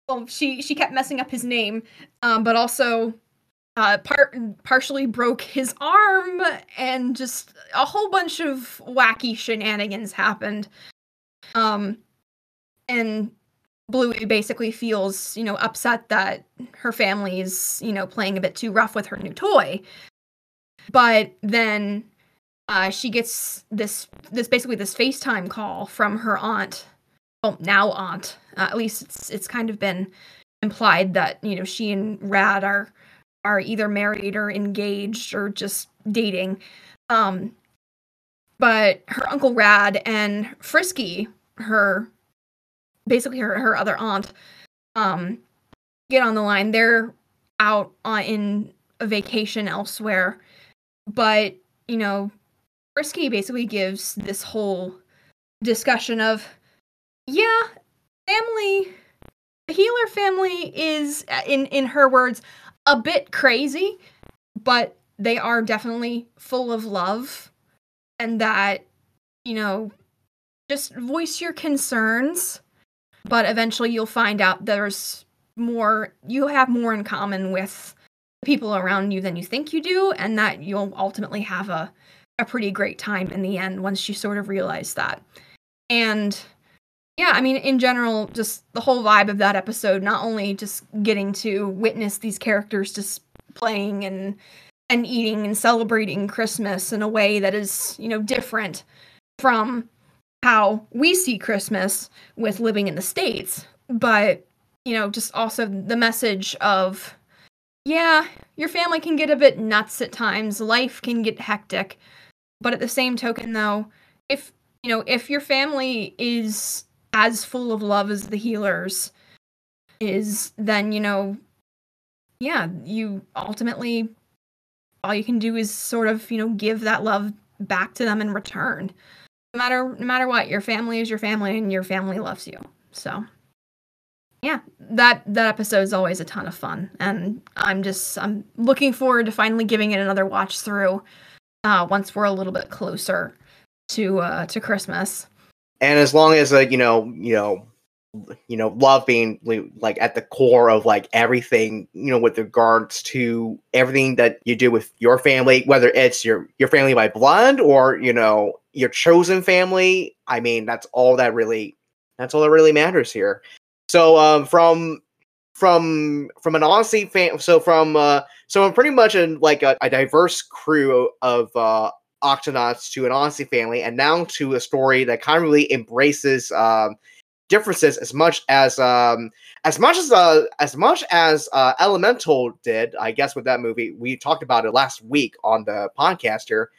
Well, she she kept messing up his name, um, but also uh, part partially broke his arm, and just a whole bunch of wacky shenanigans happened. Um, and Bluey basically feels, you know, upset that her family's, you know, playing a bit too rough with her new toy. But then uh, she gets this this basically this FaceTime call from her aunt. Well, now aunt. Uh, at least it's it's kind of been implied that you know she and Rad are are either married or engaged or just dating. Um, but her uncle Rad and Frisky, her basically her, her other aunt, um, get on the line. They're out on in a vacation elsewhere, but you know, Frisky basically gives this whole discussion of, yeah, family, the heeler family is uh, in in her words a bit crazy, but they are definitely full of love and that you know just voice your concerns but eventually you'll find out there's more you have more in common with people around you than you think you do and that you'll ultimately have a a pretty great time in the end once you sort of realize that. And yeah i mean in general just the whole vibe of that episode not only just getting to witness these characters just playing and and eating and celebrating christmas in a way that is you know different from how we see christmas with living in the states. But you know just also the message of yeah your family can get a bit nuts at times life can get hectic. But at the same token though if you know if your family is as full of love as the heelers is, then, you know, yeah, you ultimately, all you can do is sort of, you know, give that love back to them in return. No matter, no matter what, your family is your family and your family loves you. So, yeah, that that episode is always a ton of fun, and I'm just I'm looking forward to finally giving it another watch through uh, once we're a little bit closer to uh, to Christmas and as long as like you know you know you know love being like at the core of like everything you know with regards to everything that you do with your family whether it's your your family by blood or you know your chosen family i mean that's all that really that's all that really matters here. So um from from from an Aussie fan so from uh so I'm pretty much in like a, a diverse crew of uh Octonauts to an Aussie family, and now to a story that kind of really embraces um, differences as much as um, as much as uh, as much as uh, Elemental did. I guess with that movie, we talked about it last week on the podcast here.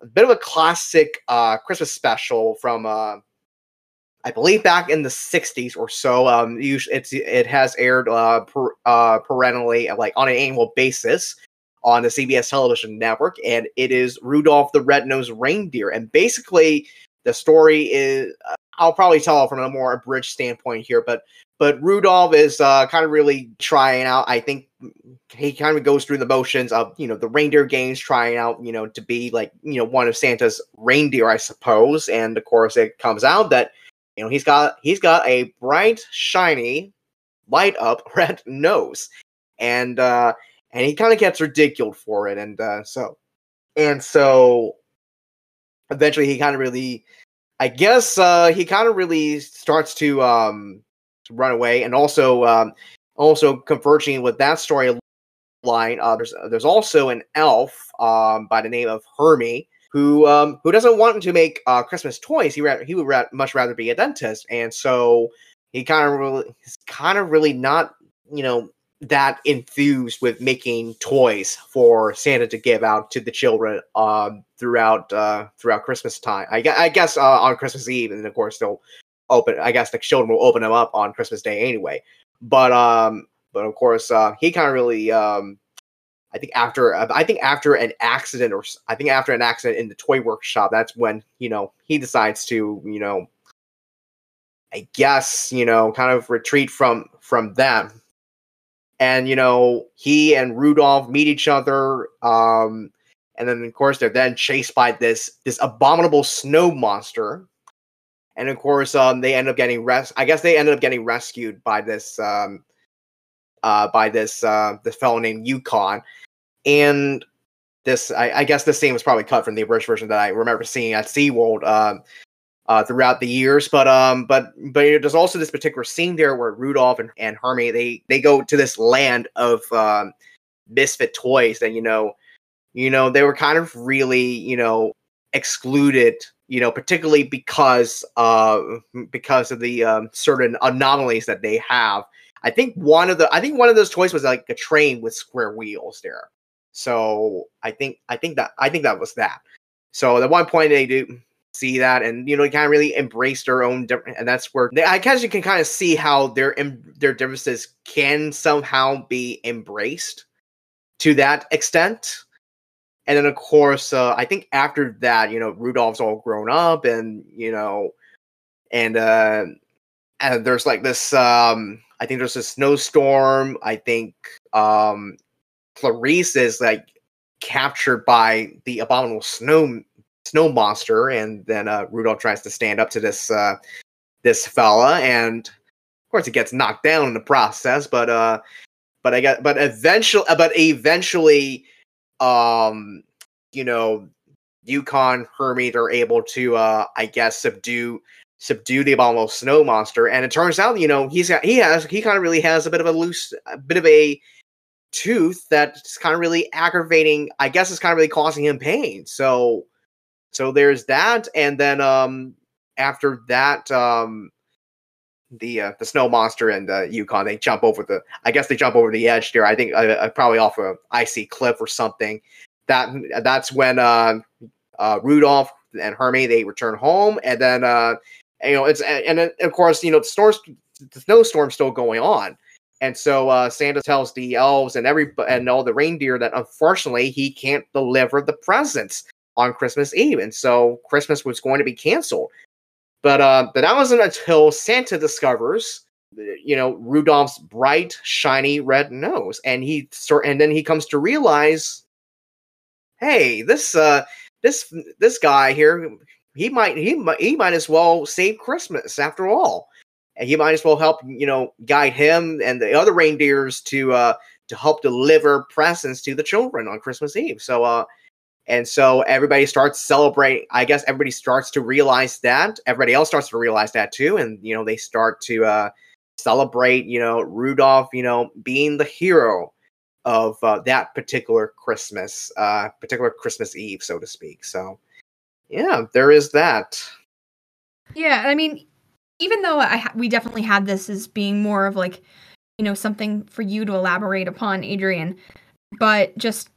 A bit of a classic uh, Christmas special from uh, I believe back in the '60s or so. Um, it's it has aired uh, per, uh, perennially, like on an annual basis on the CBS television network, and it is Rudolph the Red-Nosed Reindeer. And basically, the story is I'll probably tell from a more abridged standpoint here, but but Rudolph is uh, kind of really trying out. I think he kind of goes through the motions of you know the reindeer games, trying out you know to be like you know one of Santa's reindeer, I suppose. And of course, it comes out that you know he's got he's got a bright, shiny, light up red nose, and uh, and he kind of gets ridiculed for it, and uh, so and so eventually he kind of really, I guess uh, he kind of really starts to um to run away, and also um also converging with that storyline. Uh, there's there's also an elf um by the name of Hermie who um who doesn't want to make uh Christmas toys. He ra- he would ra- much rather be a dentist, and so he kind of really he's kind of really not you know that enthused with making toys for Santa to give out to the children um, throughout uh, throughout Christmas time. I, I guess uh, on Christmas Eve, and of course they'll open. I guess the children will open them up on Christmas Day anyway. But um, but of course uh, he kind of really um, I think after I think after an accident or I think after an accident in the toy workshop, that's when you know he decides to you know I guess you know kind of retreat from from them and you know he and Rudolph meet each other. Um, and then of course they're then chased by this this abominable snow monster. And of course, um, they end up getting res. I guess they ended up getting rescued by this um, uh, by this uh, this fellow named Yukon. And this, I, I guess, this scene was probably cut from the original version that I remember seeing at SeaWorld. Um, uh, throughout the years. But um, but but there's also this particular scene there where Rudolph and, and Hermie they they go to this land of um, misfit toys that you know, you know they were kind of really you know excluded. You know, particularly because uh because of the um, certain anomalies that they have. I think one of the I think one of those toys was like a train with square wheels there. So I think I think that I think that was that. So at one point they do see that, and you know, kind of really embrace their own and that's where they, I guess you can kind of see how their their differences can somehow be embraced to that extent. And then, of course, uh, I think after that, you know, Rudolph's all grown up, and you know, and uh, and there's like this. Um, I think there's a snowstorm. I think um, Clarice is like captured by the abominable snow snow monster, and then uh, Rudolph tries to stand up to this uh, this fella, and of course it gets knocked down in the process. But uh, but I got but eventually, but eventually, um, you know, Yukon Hermie are able to, uh, I guess, subdue subdue the abominable snow monster, and it turns out, you know, he's got he has he kind of really has a bit of a loose, a bit of a tooth that's kind of really aggravating. I guess it's kind of really causing him pain. So so there's that, and then um after that, um the uh, the snow monster and the Yukon they jump over the I guess they jump over the edge there. I think uh, uh probably off a icy cliff or something. That that's when uh, uh Rudolph and Hermie they return home, and then uh you know it's and, and of course you know the storm the snowstorm's still going on. And so uh, Santa tells the elves and every and all the reindeer that unfortunately he can't deliver the presents on Christmas Eve, and so Christmas was going to be canceled. But uh, but that wasn't until Santa discovers, you know, Rudolph's bright, shiny red nose, and he sort and then he comes to realize, hey, this uh, this this guy here, he might he might he might as well save Christmas after all, and he might as well help you know guide him and the other reindeers to uh to help deliver presents to the children on Christmas Eve. So uh and so everybody starts celebrating. I guess everybody starts to realize that. Everybody else starts to realize that too. And, you know, they start to uh, celebrate, you know, Rudolph, you know, being the hero of uh, that particular Christmas, uh, particular Christmas Eve, so to speak. So, yeah, there is that. Yeah. I mean, even though I we definitely had this as being more of like, you know, something for you to elaborate upon, Adrian, but just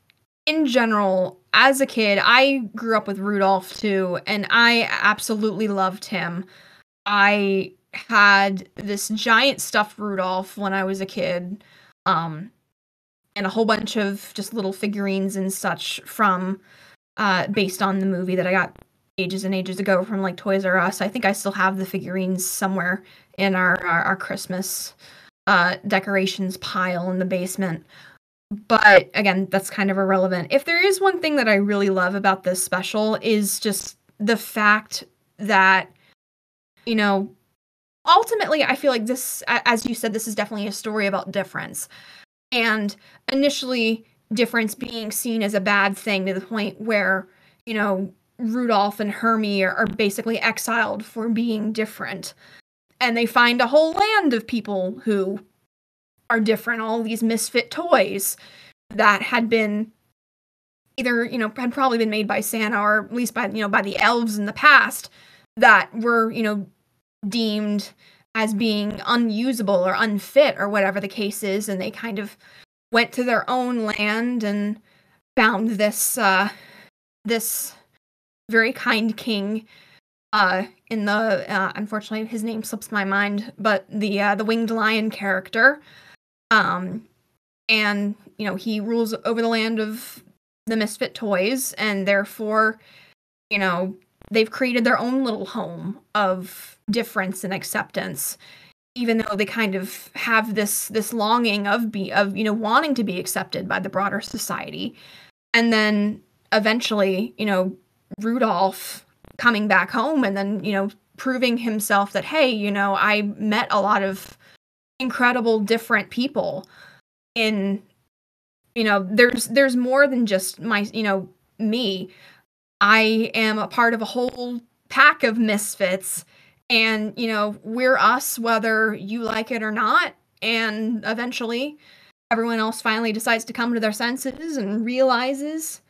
in general, as a kid, I grew up with Rudolph too, and I absolutely loved him. I had this giant stuffed Rudolph when I was a kid, um, and a whole bunch of just little figurines and such from, uh, based on the movie that I got ages and ages ago from like Toys R Us. I think I still have the figurines somewhere in our our, our Christmas uh, decorations pile in the basement but again, that's kind of irrelevant. If there is one thing that I really love about this special is just the fact that you know, ultimately I feel like this as you said this is definitely a story about difference. And initially difference being seen as a bad thing to the point where, you know, Rudolph and Hermie are, are basically exiled for being different. And they find a whole land of people who are different, all these misfit toys that had been either, you know, had probably been made by Santa or at least by, you know, by the elves in the past that were, you know, deemed as being unusable or unfit or whatever the case is. And they kind of went to their own land and found this uh this very kind king uh in the uh unfortunately his name slips my mind but the uh the winged lion character um, and you know he rules over the land of the misfit toys, and therefore, you know they've created their own little home of difference and acceptance even though they kind of have this this longing of be of you know wanting to be accepted by the broader society. And then eventually you know rudolph coming back home and then you know proving himself that hey you know i met a lot of incredible different people in you know there's there's more than just my you know me. I am a part of a whole pack of misfits and you know we're us whether you like it or not. And eventually everyone else finally decides to come to their senses and realizes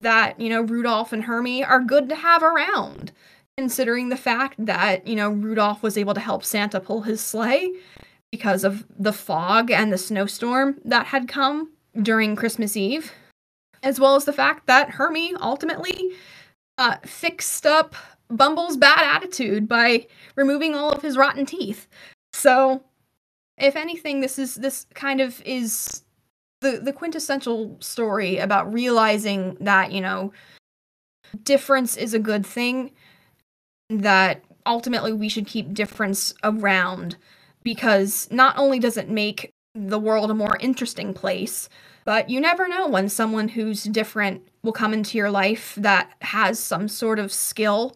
that you know Rudolph and Hermie are good to have around considering the fact that you know Rudolph was able to help Santa pull his sleigh because of the fog and the snowstorm that had come during Christmas Eve, as well as the fact that Hermie ultimately uh, fixed up Bumble's bad attitude by removing all of his rotten teeth. So, if anything, this is this kind of is the the quintessential story about realizing that you know difference is a good thing. That ultimately we should keep difference around because not only does it make the world a more interesting place, but you never know when someone who's different will come into your life that has some sort of skill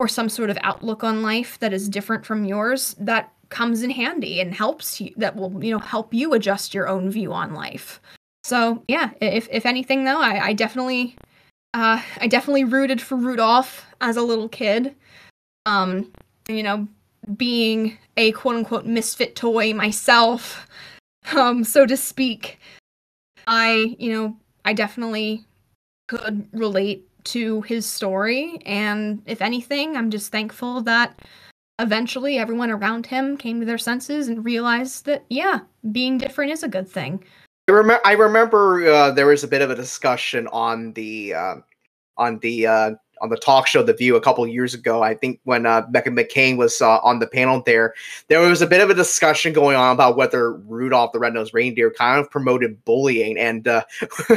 or some sort of outlook on life that is different from yours that comes in handy and helps you that will you know help you adjust your own view on life. So yeah if if anything though i, I definitely uh i definitely rooted for rudolph as a little kid. Um you know being a quote unquote misfit toy myself um so to speak i you know i definitely could relate to his story. And if anything, I'm just thankful that eventually everyone around him came to their senses and realized that, yeah, being different is a good thing. I remember. I remember uh, there was a bit of a discussion on the uh, on the uh, on the talk show The View a couple years ago. I think when uh, Meghan McCain was uh, on the panel there, there was a bit of a discussion going on about whether Rudolph the Red-Nosed Reindeer kind of promoted bullying, and uh,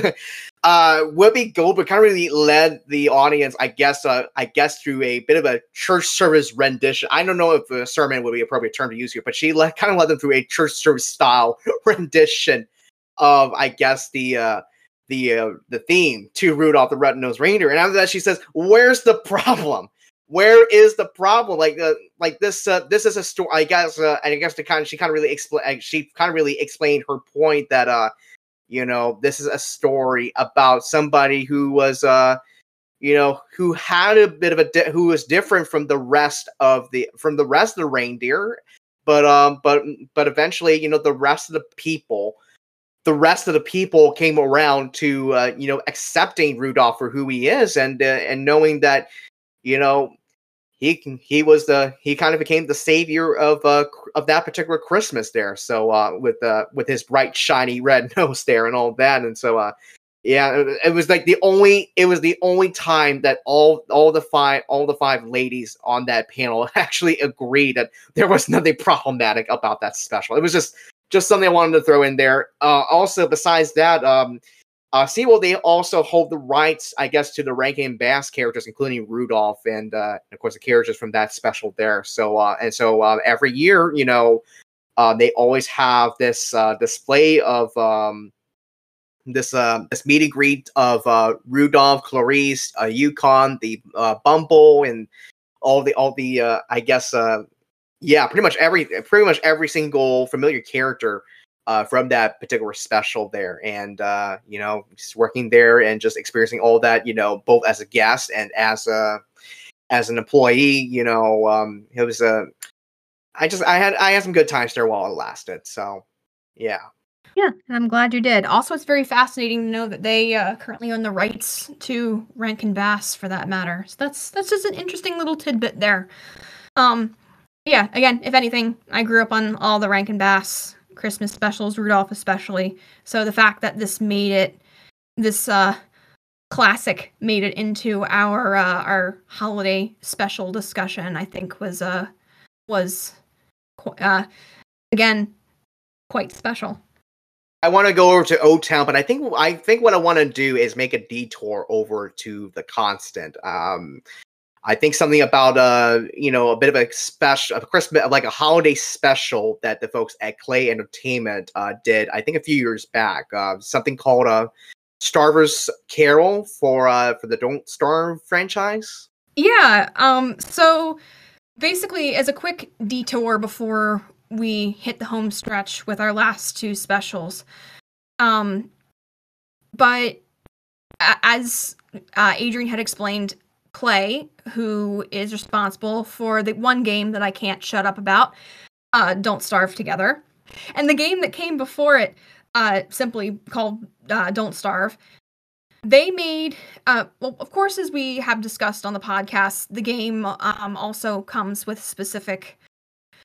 uh, Whoopi Goldberg kind of really led the audience, I guess, uh, I guess through a bit of a church service rendition. I don't know if a sermon would be an appropriate term to use here, but she led, kind of led them through a church service style rendition of, I guess, the uh, the uh, the theme to Rudolph the Red-Nosed Reindeer. And after that, she says, "Where's the problem? Where is the problem? Like, uh, like this, uh, this is a story. I guess, uh, and I guess to kind of, she kind of really explain, she kind of really explained her point that, uh, you know, this is a story about somebody who was, uh, you know, who had a bit of a, di- who was different from the rest of the, from the rest of the reindeer, but, um, but, but eventually, you know, the rest of the people." The rest of the people came around to uh, you know accepting Rudolph for who he is and uh, and knowing that you know he he was the he kind of became the savior of uh of that particular Christmas there. So uh with uh with his bright shiny red nose there and all that and so uh yeah it, it was like the only it was the only time that all all the five all the five ladies on that panel actually agreed that there was nothing problematic about that special. It was just just something I wanted to throw in there. Uh, also, besides that, um, uh, SeaWorld, they also hold the rights, I guess, to the Rankin Bass characters, including Rudolph and, uh, of course, the characters from that special there. So, uh, and so uh, every year, you know, uh, they always have this uh, display of um, this uh, this meet and greet of uh, Rudolph, Clarice, uh, Yukon, the uh, Bumble, and all the all the uh, I guess uh, yeah, pretty much every pretty much every single familiar character uh, from that particular special there, and uh, you know, just working there and just experiencing all that, you know, both as a guest and as a as an employee. You know, um, it was a. I just I had I had some good times there while it lasted. So, yeah. Yeah, I'm glad you did. Also, it's very fascinating to know that they uh, currently own the rights to Rankin Bass, for that matter. So that's that's just an interesting little tidbit there. Um, yeah, again, if anything, I grew up on all the Rankin Bass Christmas specials, Rudolph especially. So the fact that this made it, this uh, classic made it into our uh, our holiday special discussion, I think was uh was uh again quite special. I want to go over to O Town, but I think I think what I want to do is make a detour over to the Constant. Um, I think something about uh you know a bit of a special a Christmas like a holiday special that the folks at Klei Entertainment uh, did I think a few years back uh, something called a uh, Starver's Carol for uh for the Don't Starve franchise. Yeah. Um. So basically, as a quick detour before we hit the home stretch with our last two specials, um, but as uh, Adrian had explained, Klei, who is responsible for the one game that I can't shut up about, uh, Don't Starve Together. And the game that came before it, uh, simply called uh, Don't Starve, they made, uh, well, of course, as we have discussed on the podcast, the game um, also comes with specific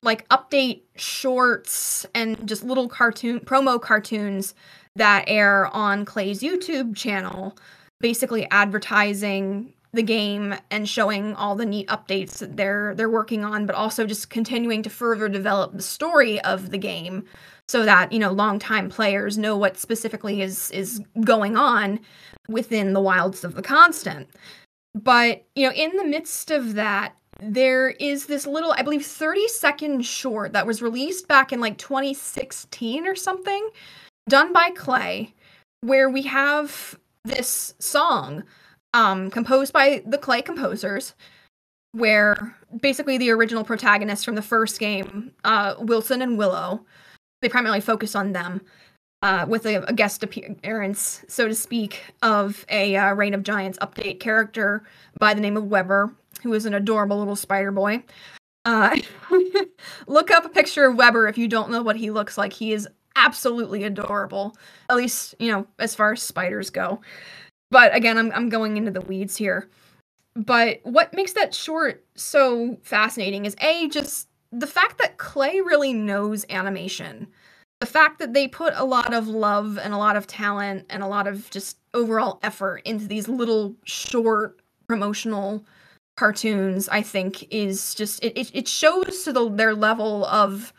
like update shorts and just little cartoon promo cartoons that air on Klei's YouTube channel, basically advertising the game and showing all the neat updates that they're they're working on, but also just continuing to further develop the story of the game so that, you know, longtime players know what specifically is is going on within the wilds of the constant. But, you know, in the midst of that, there is this little, I believe, 30 second short that was released back in like 2016 or something, done by Klei, where we have this song um, composed by the Klei composers, where basically the original protagonists from the first game, uh, Wilson and Willow, they primarily focus on them. Uh, with a, a, guest appearance, so to speak, of a uh, Reign of Giants update character by the name of Webber, who is an adorable little spider boy. Uh, look up a picture of Webber if you don't know what he looks like. He is absolutely adorable, at least, you know, as far as spiders go. But again, I'm, I'm going into the weeds here. But what makes that short so fascinating is A, just the fact that Klei really knows animation. The fact that they put a lot of love and a lot of talent and a lot of just overall effort into these little short promotional cartoons, I think, is just it, it, shows to the, their level of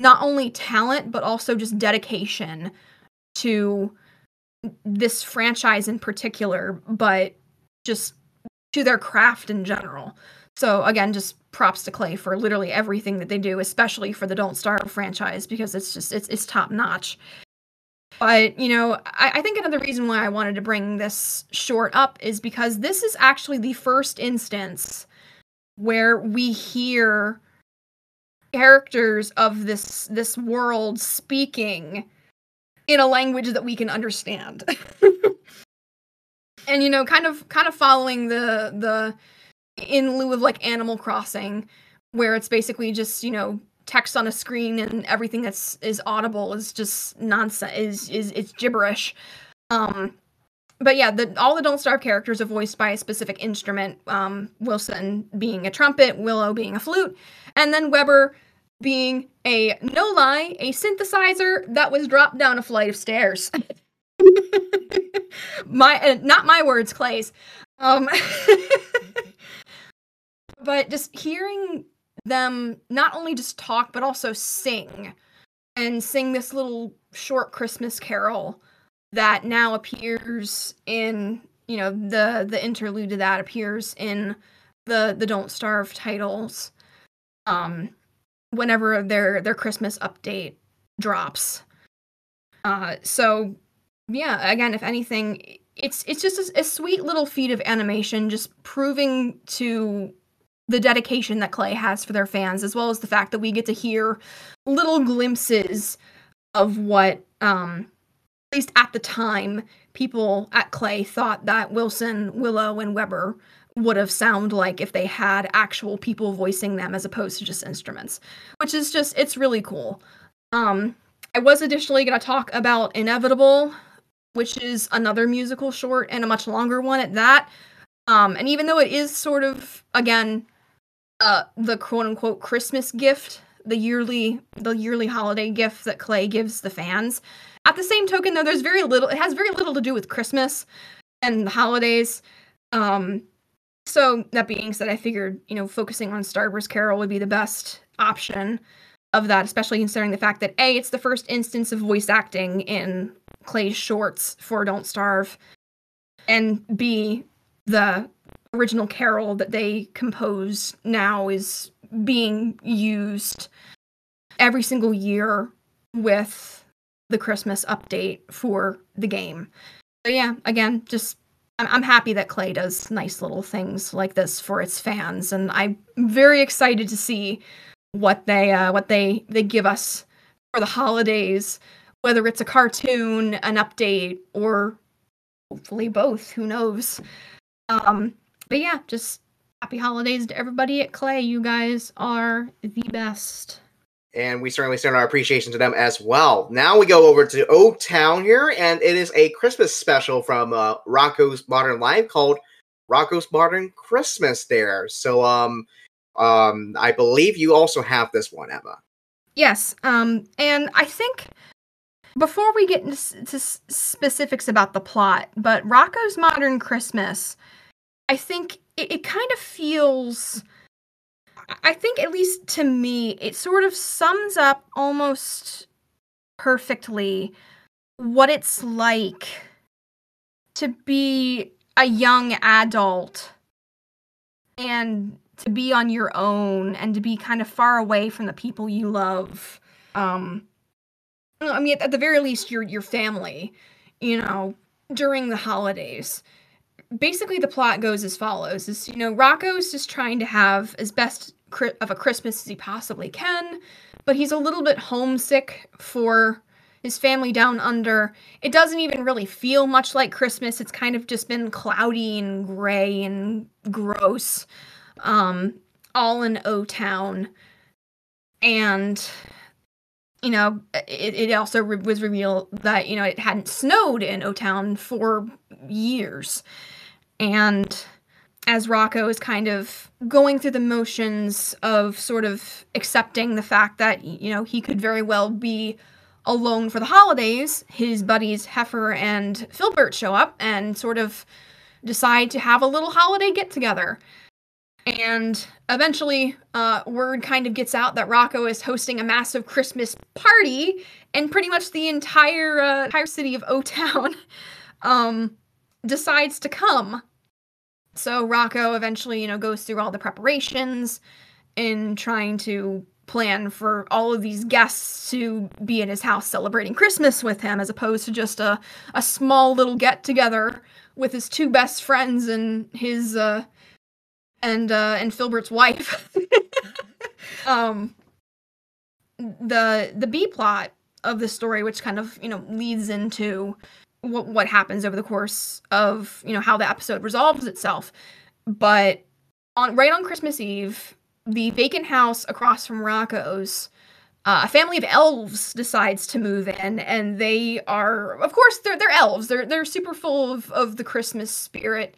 not only talent but also just dedication to this franchise in particular, but just to their craft in general. So again, just props to Klei for literally everything that they do, especially for the Don't Starve franchise because it's just it's it's top notch. But you know, I, I think another reason why I wanted to bring this short up is because this is actually the first instance where we hear characters of this this world speaking in a language that we can understand. and you know, kind of kind of following the the in lieu of like Animal Crossing, where it's basically just, you know, text on a screen and everything that's is audible is just nonsense is is it's gibberish. Um but yeah, the, all the Don't Starve characters are voiced by a specific instrument. Um, Wilson being a trumpet, Willow being a flute, and then Webber being a no lie, a synthesizer that was dropped down a flight of stairs. my uh, not my words, Klei's. Um, but just hearing them not only just talk but also sing and sing this little short Christmas carol that now appears in you know the the interlude to that appears in the the Don't Starve titles. Um, whenever their their Christmas update drops. Uh, so yeah, again, if anything, it's it's just a, a, sweet little feat of animation, just proving to the dedication that Klei has for their fans, as well as the fact that we get to hear little glimpses of what, um, at least at the time, people at Klei thought that Wilson, Willow, and Webber would have sound like if they had actual people voicing them as opposed to just instruments which is just it's really cool. Um i was additionally going to talk about inevitable which is another musical short and a much longer one at that. Um and even though it is sort of again uh the quote unquote christmas gift the yearly the yearly holiday gift that Klei gives the fans at the same token though there's very little it has very little to do with christmas and the holidays. Um so that being said, I figured you know focusing on Star Wars Carol would be the best option of that, especially considering the fact that a it's the first instance of voice acting in Klei's shorts for Don't Starve, and b the original Carol that they compose now is being used every single year with the Christmas update for the game. So yeah, again, just I'm, happy that Klei does nice little things like this for its fans, and I'm very excited to see what they uh, what they they give us for the holidays, whether it's a cartoon, an update, or hopefully both. Who knows? Um, but yeah, just happy holidays to everybody at Klei. You guys are the best and we certainly send our appreciation to them as well. Now we go over to O Town here, and it is a Christmas special from uh, Rocko's Modern Life called Rocko's Modern Christmas. There, so um, um, I believe you also have this one, Emma. Yes, um, and I think before we get into specifics about the plot, but Rocko's Modern Christmas I think it, it kind of feels. I think, at least to me, it sort of sums up almost perfectly what it's like to be a young adult and to be on your own and to be kind of far away from the people you love. Um, I mean, at the very least, your your family, you know, during the holidays. Basically, the plot goes as follows: is you know, Rocko's just trying to have as best of a Christmas as he possibly can, but he's a little bit homesick for his family down under. It doesn't even really feel much like Christmas. It's kind of just been cloudy and gray and gross. Um, all in O Town. And you know, it, it also re- was revealed that, you know, it hadn't snowed in O Town for years. And as Rocko is kind of going through the motions of sort of accepting the fact that, you know, he could very well be alone for the holidays, his buddies Heifer and Filbert show up and sort of decide to have a little holiday get together. And eventually, uh, word kind of gets out that Rocko is hosting a massive Christmas party, and pretty much the entire uh, entire city of O Town um, decides to come. So Rocko eventually, you know, goes through all the preparations in trying to plan for all of these guests to be in his house celebrating Christmas with him, as opposed to just a a small little get together with his two best friends and his uh, and uh, and Filbert's wife. um, the the B plot of the story, which kind of you know leads into what what happens over the course of you know how the episode resolves itself, but on right on Christmas Eve, the vacant house across from Rocko's. Uh, a family of elves decides to move in, and they are, of course, they're they're elves. They're they're super full of, of the Christmas spirit,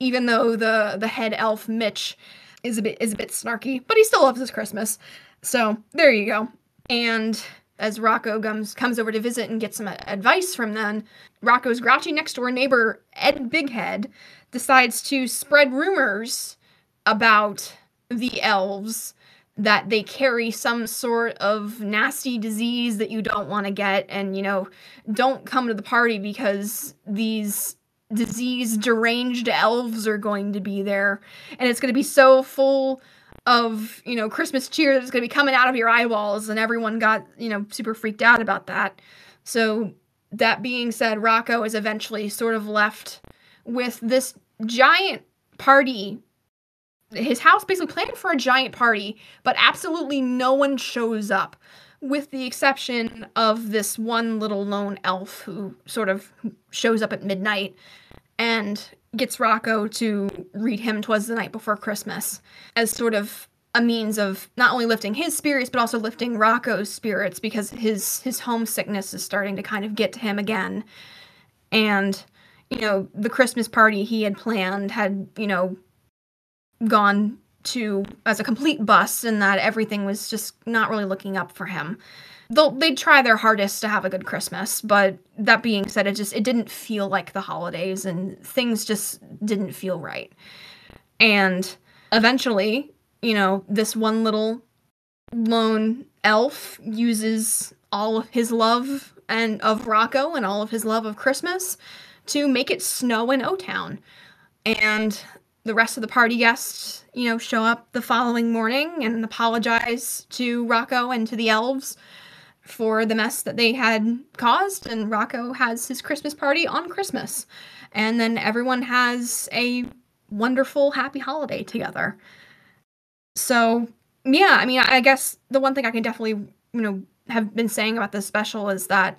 even though the the head elf Mitch is a bit is a bit snarky, but he still loves his Christmas. So there you go. And as Rocko comes comes over to visit and get some advice from them, Rocko's grouchy next door neighbor Ed Bighead decides to spread rumors about the elves that they carry some sort of nasty disease that you don't want to get and you know don't come to the party because these disease deranged elves are going to be there. And it's going to be so full of you know christmas cheer that's going to be coming out of your eyeballs and everyone got you know super freaked out about that. So that being said rocko is eventually sort of left with this giant party. His house basically planned for a giant party but absolutely no one shows up with the exception of this one little lone elf who sort of shows up at midnight and gets Rocko to read him Twas the Night Before Christmas as sort of a means of not only lifting his spirits but also lifting Rocko's spirits because his his homesickness is starting to kind of get to him again. And you know, the Christmas party he had planned had, you know, gone to as a complete bust and that everything was just not really looking up for him. They'll they'd try their hardest to have a good Christmas, but that being said, it just it didn't feel like the holidays and things just didn't feel right. And eventually, you know, this one little lone elf uses all of his love and of Rocko and all of his love of Christmas to make it snow in O Town. And the rest of the party guests, you know, show up the following morning and apologize to Rocko and to the elves for the mess that they had caused. And Rocko has his Christmas party on Christmas. And then everyone has a wonderful, happy holiday together. So, yeah, I mean, I guess the one thing I can definitely, you know, have been saying about this special is that,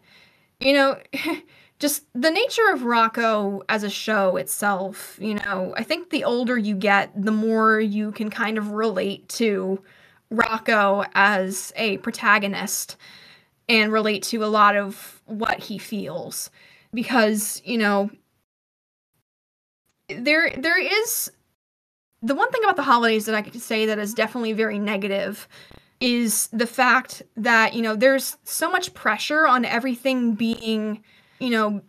you know, just the nature of Rocko as a show itself, you know, I think the older you get, the more you can kind of relate to Rocko as a protagonist and relate to a lot of what he feels because, you know, there there is the one thing about the holidays that I could say that is definitely very negative is the fact that, you know, there's so much pressure on everything being you know,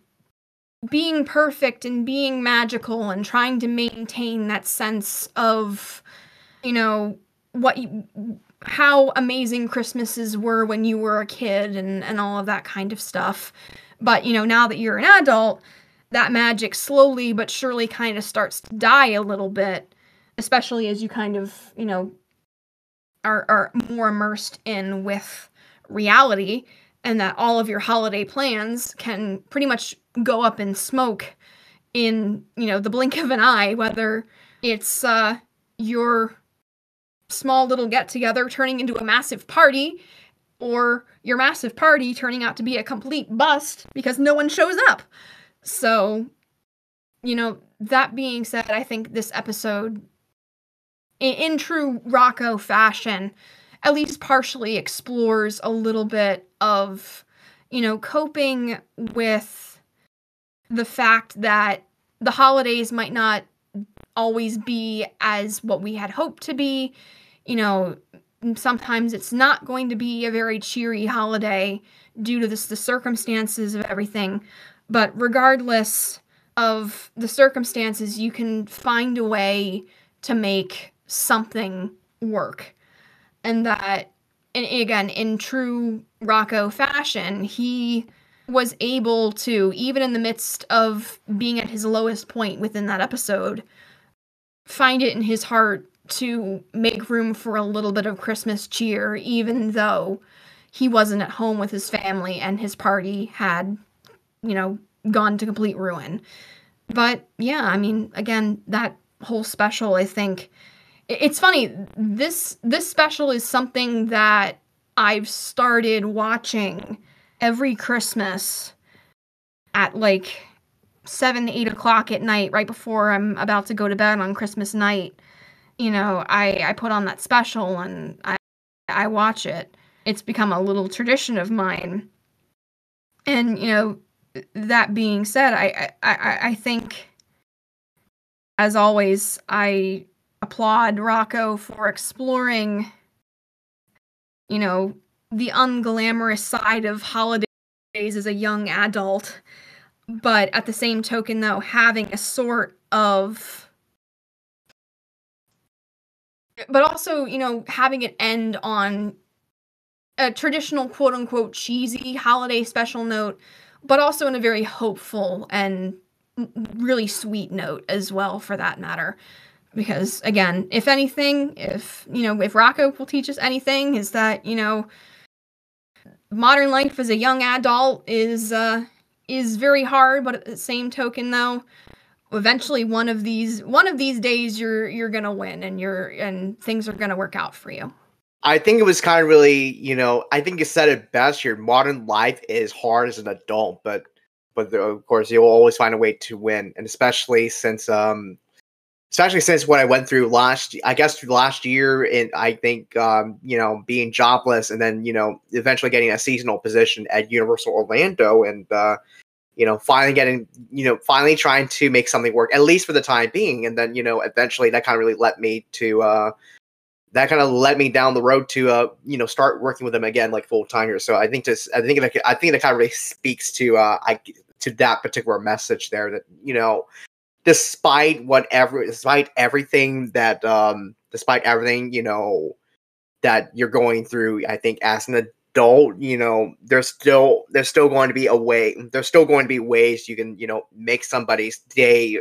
being perfect and being magical and trying to maintain that sense of you know what you, how amazing christmases were when you were a kid and and all of that kind of stuff. But you know now that you're an adult that magic slowly but surely kind of starts to die a little bit especially as you kind of you know are are more immersed in with reality and that all of your holiday plans can pretty much go up in smoke in you know the blink of an eye whether it's uh your small little get together turning into a massive party or your massive party turning out to be a complete bust because no one shows up. So you know that being said i think this episode in, in true rocko fashion at least partially explores a little bit of, you know, coping with the fact that the holidays might not always be as what we had hoped to be. You know, sometimes it's not going to be a very cheery holiday due to this, the circumstances of everything. But regardless of the circumstances, you can find a way to make something work and that and again in true Rocko fashion, he was able to even in the midst of being at his lowest point within that episode find it in his heart to make room for a little bit of Christmas cheer even though he wasn't at home with his family and his party had you know gone to complete ruin. But yeah, I mean again that whole special I think it's funny this this special is something that i've started watching every christmas at like seven eight o'clock at night right before i'm about to go to bed on christmas night you know i i put on that special and i i watch it. It's become a little tradition of mine. And you know that being said i i i think as always i applaud Rocko for exploring, you know, the unglamorous side of holidays as a young adult, but at the same token, though, having a sort of. But also, you know, having it end on a traditional quote unquote cheesy holiday special note, but also in a very hopeful and really sweet note as well, for that matter because again if anything if you know if rocko will teach us anything is that you know modern life as a young adult is uh is very hard but at the same token though eventually one of these one of these days you're you're gonna win and you're and things are gonna work out for you. I think it was kind of really you know i think you said it best your modern life is hard as an adult but but of course you'll always find a way to win and especially since um especially since what I went through last, I guess last year, and I think um, you know being jobless, and then you know eventually getting a seasonal position at Universal Orlando, and uh, you know finally getting you know finally trying to make something work at least for the time being, and then you know eventually that kind of really led me to. Uh, that kind of led me down the road to uh you know start working with them again like full time here. So I think this I think that I think that kind of really speaks to uh I to that particular message there that you know despite whatever despite everything that um despite everything you know that you're going through i think as an adult you know there's still there's still going to be a way there's still going to be ways you can you know make somebody's day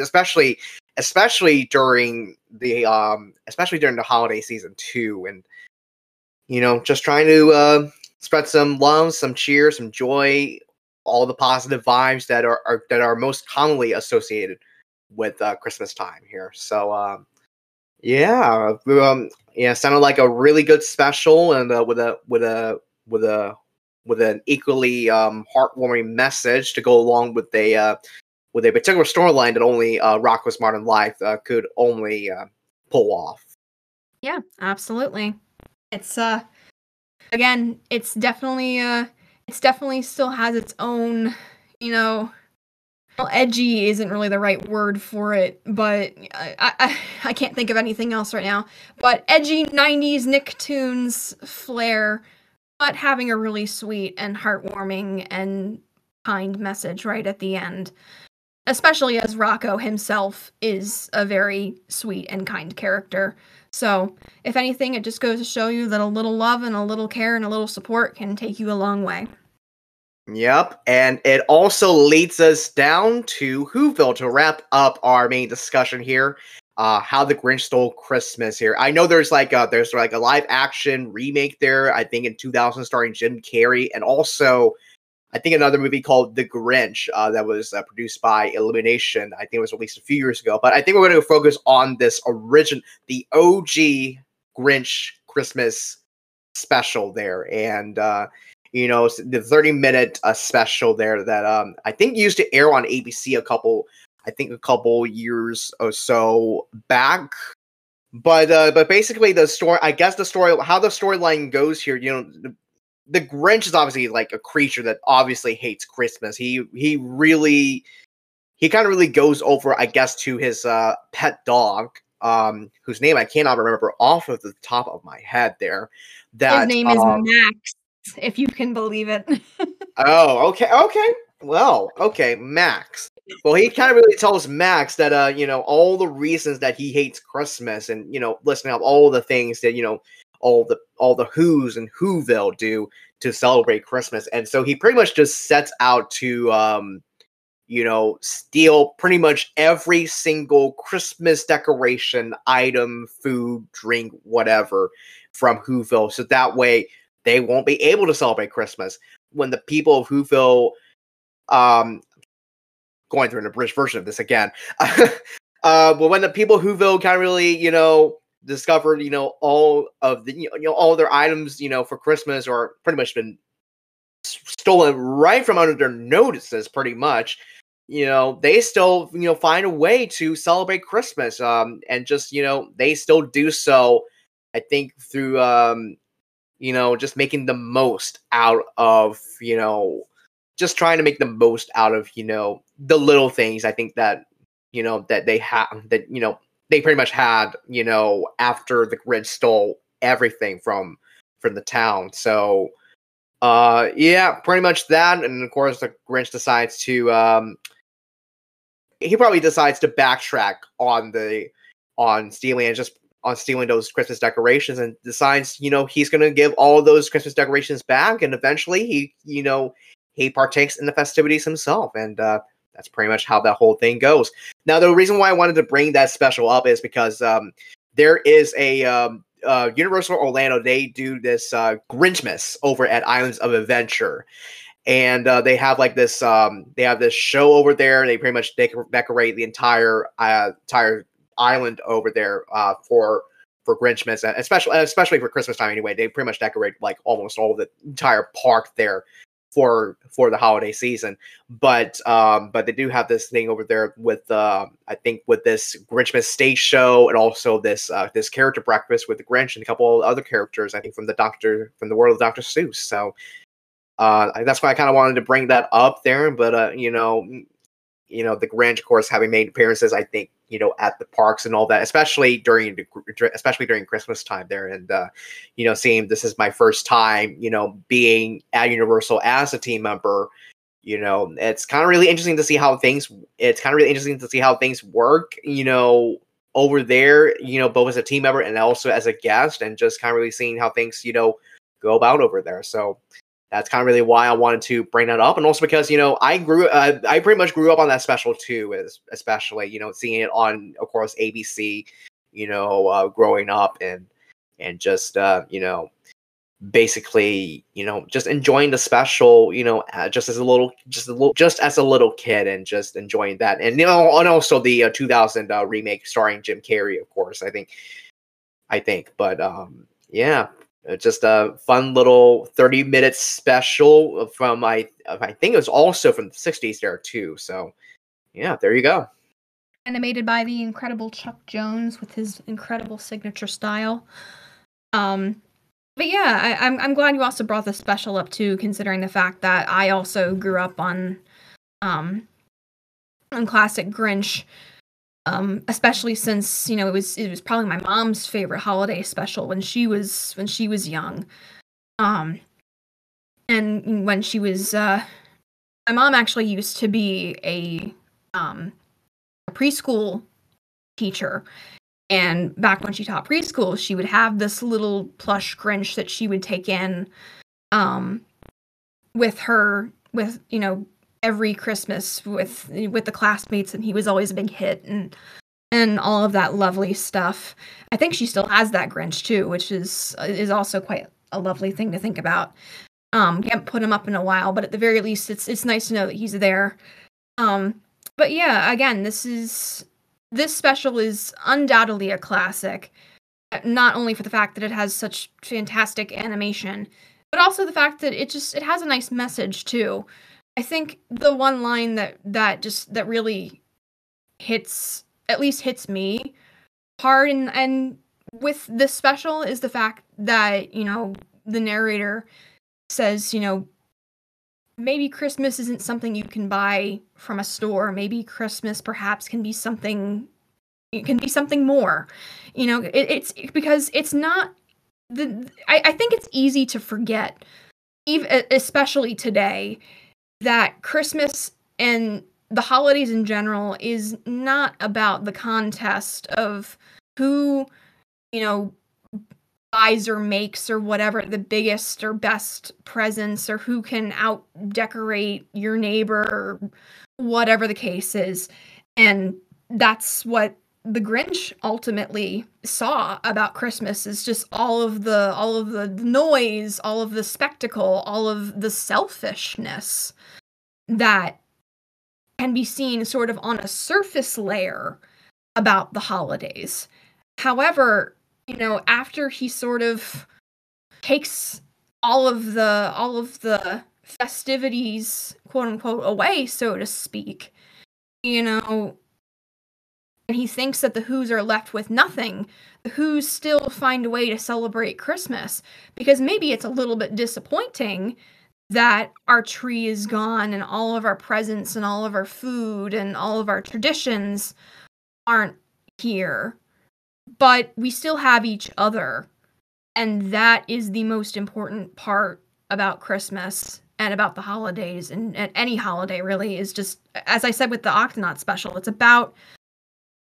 especially especially during the um especially during the holiday season too and you know just trying to uh spread some love some cheer some joy all the positive vibes that are, are that are most commonly associated with uh, Christmas time here. So um, yeah, um, yeah, sounded like a really good special, and uh, with a with a with a with an equally um, heartwarming message to go along with a uh, with a particular storyline that only uh, Rocko's Modern Life uh, could only uh, pull off. Yeah, absolutely. It's uh again, it's definitely uh it's definitely still has its own, you know, well, edgy isn't really the right word for it, but I, I, I can't think of anything else right now. But edgy 90s Nicktoons flair, but having a really sweet and heartwarming and kind message right at the end. Especially as Rocko himself is a very sweet and kind character. So, if anything, it just goes to show you that a little love and a little care and a little support can take you a long way. Yep, and it also leads us down to Whoville to wrap up our main discussion here. Uh, how the Grinch stole Christmas here. I know there's like a, there's like a live action remake there. I think in 2000 starring Jim Carrey, and also I think another movie called The Grinch uh, that was uh, produced by Illumination. I think it was released a few years ago. But I think we're going to focus on this origin, the OG Grinch Christmas special there, and uh, you know the 30 minute uh, special there that um, I think used to air on ABC a couple, I think a couple years or so back. But uh, but basically the story, I guess the story, how the storyline goes here, you know, the Grinch is obviously like a creature that obviously hates Christmas. He he really he kind of really goes over, I guess, to his uh, pet dog, um, whose name I cannot remember off of the top of my head. There, that his name is um, Max, if you can believe it. Oh, okay, okay. Well, okay, Max. Well, he kind of really tells Max that uh, you know, all the reasons that he hates Christmas and you know, listing up all the things that, you know, all the all the who's and Whoville do to celebrate Christmas. And so he pretty much just sets out to um you know, steal pretty much every single Christmas decoration, item, food, drink, whatever from Whoville. So that way they won't be able to celebrate Christmas. When the people of Whoville um going through an abridged version of this again. uh but when the people of Whoville kind of really, you know, discovered, you know, all of the you know all their items, you know, for Christmas or pretty much been stolen right from under their notices pretty much you know they still you know find a way to celebrate christmas um and just you know they still do so i think through um you know just making the most out of you know just trying to make the most out of you know the little things i think that you know that they have that you know they pretty much had you know after the grinch stole everything from from the town. So uh yeah pretty much that. And of course the grinch decides to um he probably decides to backtrack on the on stealing and just on stealing those Christmas decorations and decides, you know, he's going to give all those Christmas decorations back, and eventually he, you know, he partakes in the festivities himself, and uh, that's pretty much how that whole thing goes. Now, the reason why I wanted to bring that special up is because um, there is a um, uh, Universal Orlando. They do this uh, Grinchmas over at Islands of Adventure, and uh, they have like this um they have this show over there they pretty much decor- decorate the entire uh entire island over there uh for for Grinchmas, and especially especially for Christmas time anyway. They pretty much decorate like almost all the entire park there for for the holiday season. But um but they do have this thing over there with uh I think with this Grinchmas stage show and also this uh this character breakfast with the Grinch and a couple other characters I think from the Doctor from the world of Dr. Seuss. So uh, that's why I kind of wanted to bring that up there. But uh, you know, you know, the Grinch, of course, having made appearances, I think you know at the parks and all that, especially during especially during Christmas time there, and uh, you know, seeing this is my first time, you know, being at Universal as a team member. You know, it's kind of really interesting to see how things. It's kind of really interesting to see how things work. You know, over there, you know, both as a team member and also as a guest, and just kind of really seeing how things, you know, go about over there. So that's kind of really why I wanted to bring that up, and also because you know I grew, uh, I pretty much grew up on that special too, as especially you know seeing it on, of course, ABC, you know, uh, growing up and and just uh, you know basically you know just enjoying the special you know uh, just as a little just a little just as a little kid and just enjoying that. And you know and also the uh, 2000 uh, remake starring jim carrey of course i think i think. But um yeah uh, just a fun little 30 minute special from I I think it was also from the 60s there too. So yeah, there you go. Animated by the incredible Chuck Jones with his incredible signature style. Um but yeah, I, I'm I'm glad you also brought this special up too, considering the fact that I also grew up on um on classic Grinch um, especially since you know it was it was probably my mom's favorite holiday special when she was when she was young, um, and when she was uh, my mom actually used to be a um a preschool teacher. And back when she taught preschool she would have this little plush grinch that she would take in um with her with you know every christmas with with the classmates and he was always a big hit and and all of that lovely stuff. I think she still has that grinch too which is is also quite a lovely thing to think about. Um can't put him up in a while but at the very least it's it's nice to know that he's there. Um but yeah again this is this special is undoubtedly a classic not only for the fact that it has such fantastic animation but also the fact that it just it has a nice message too i think the one line that that just that really hits at least hits me hard and and with this special is the fact that you know the narrator says you know maybe christmas isn't something you can buy from a store. Maybe christmas perhaps can be something it can be something more. You know it, it's because it's not the I, I think it's easy to forget even especially today that christmas and the holidays in general is not about the contest of who you know buys or makes or whatever the biggest or best presents or who can out decorate your neighbor or whatever the case is. And that's what the grinch ultimately saw about christmas is just all of the all of the noise all of the spectacle all of the selfishness that can be seen sort of on a surface layer about the holidays. However you know, after he sort of takes all of the all of the festivities, quote unquote, away, so to speak, you know, and he thinks that the Who's are left with nothing. The Who's still find a way to celebrate Christmas because maybe it's a little bit disappointing that our tree is gone and all of our presents and all of our food and all of our traditions aren't here but we still have each other. And that is the most important part about Christmas and about the holidays and, and any holiday really is just as I said with the Octonaut special, it's about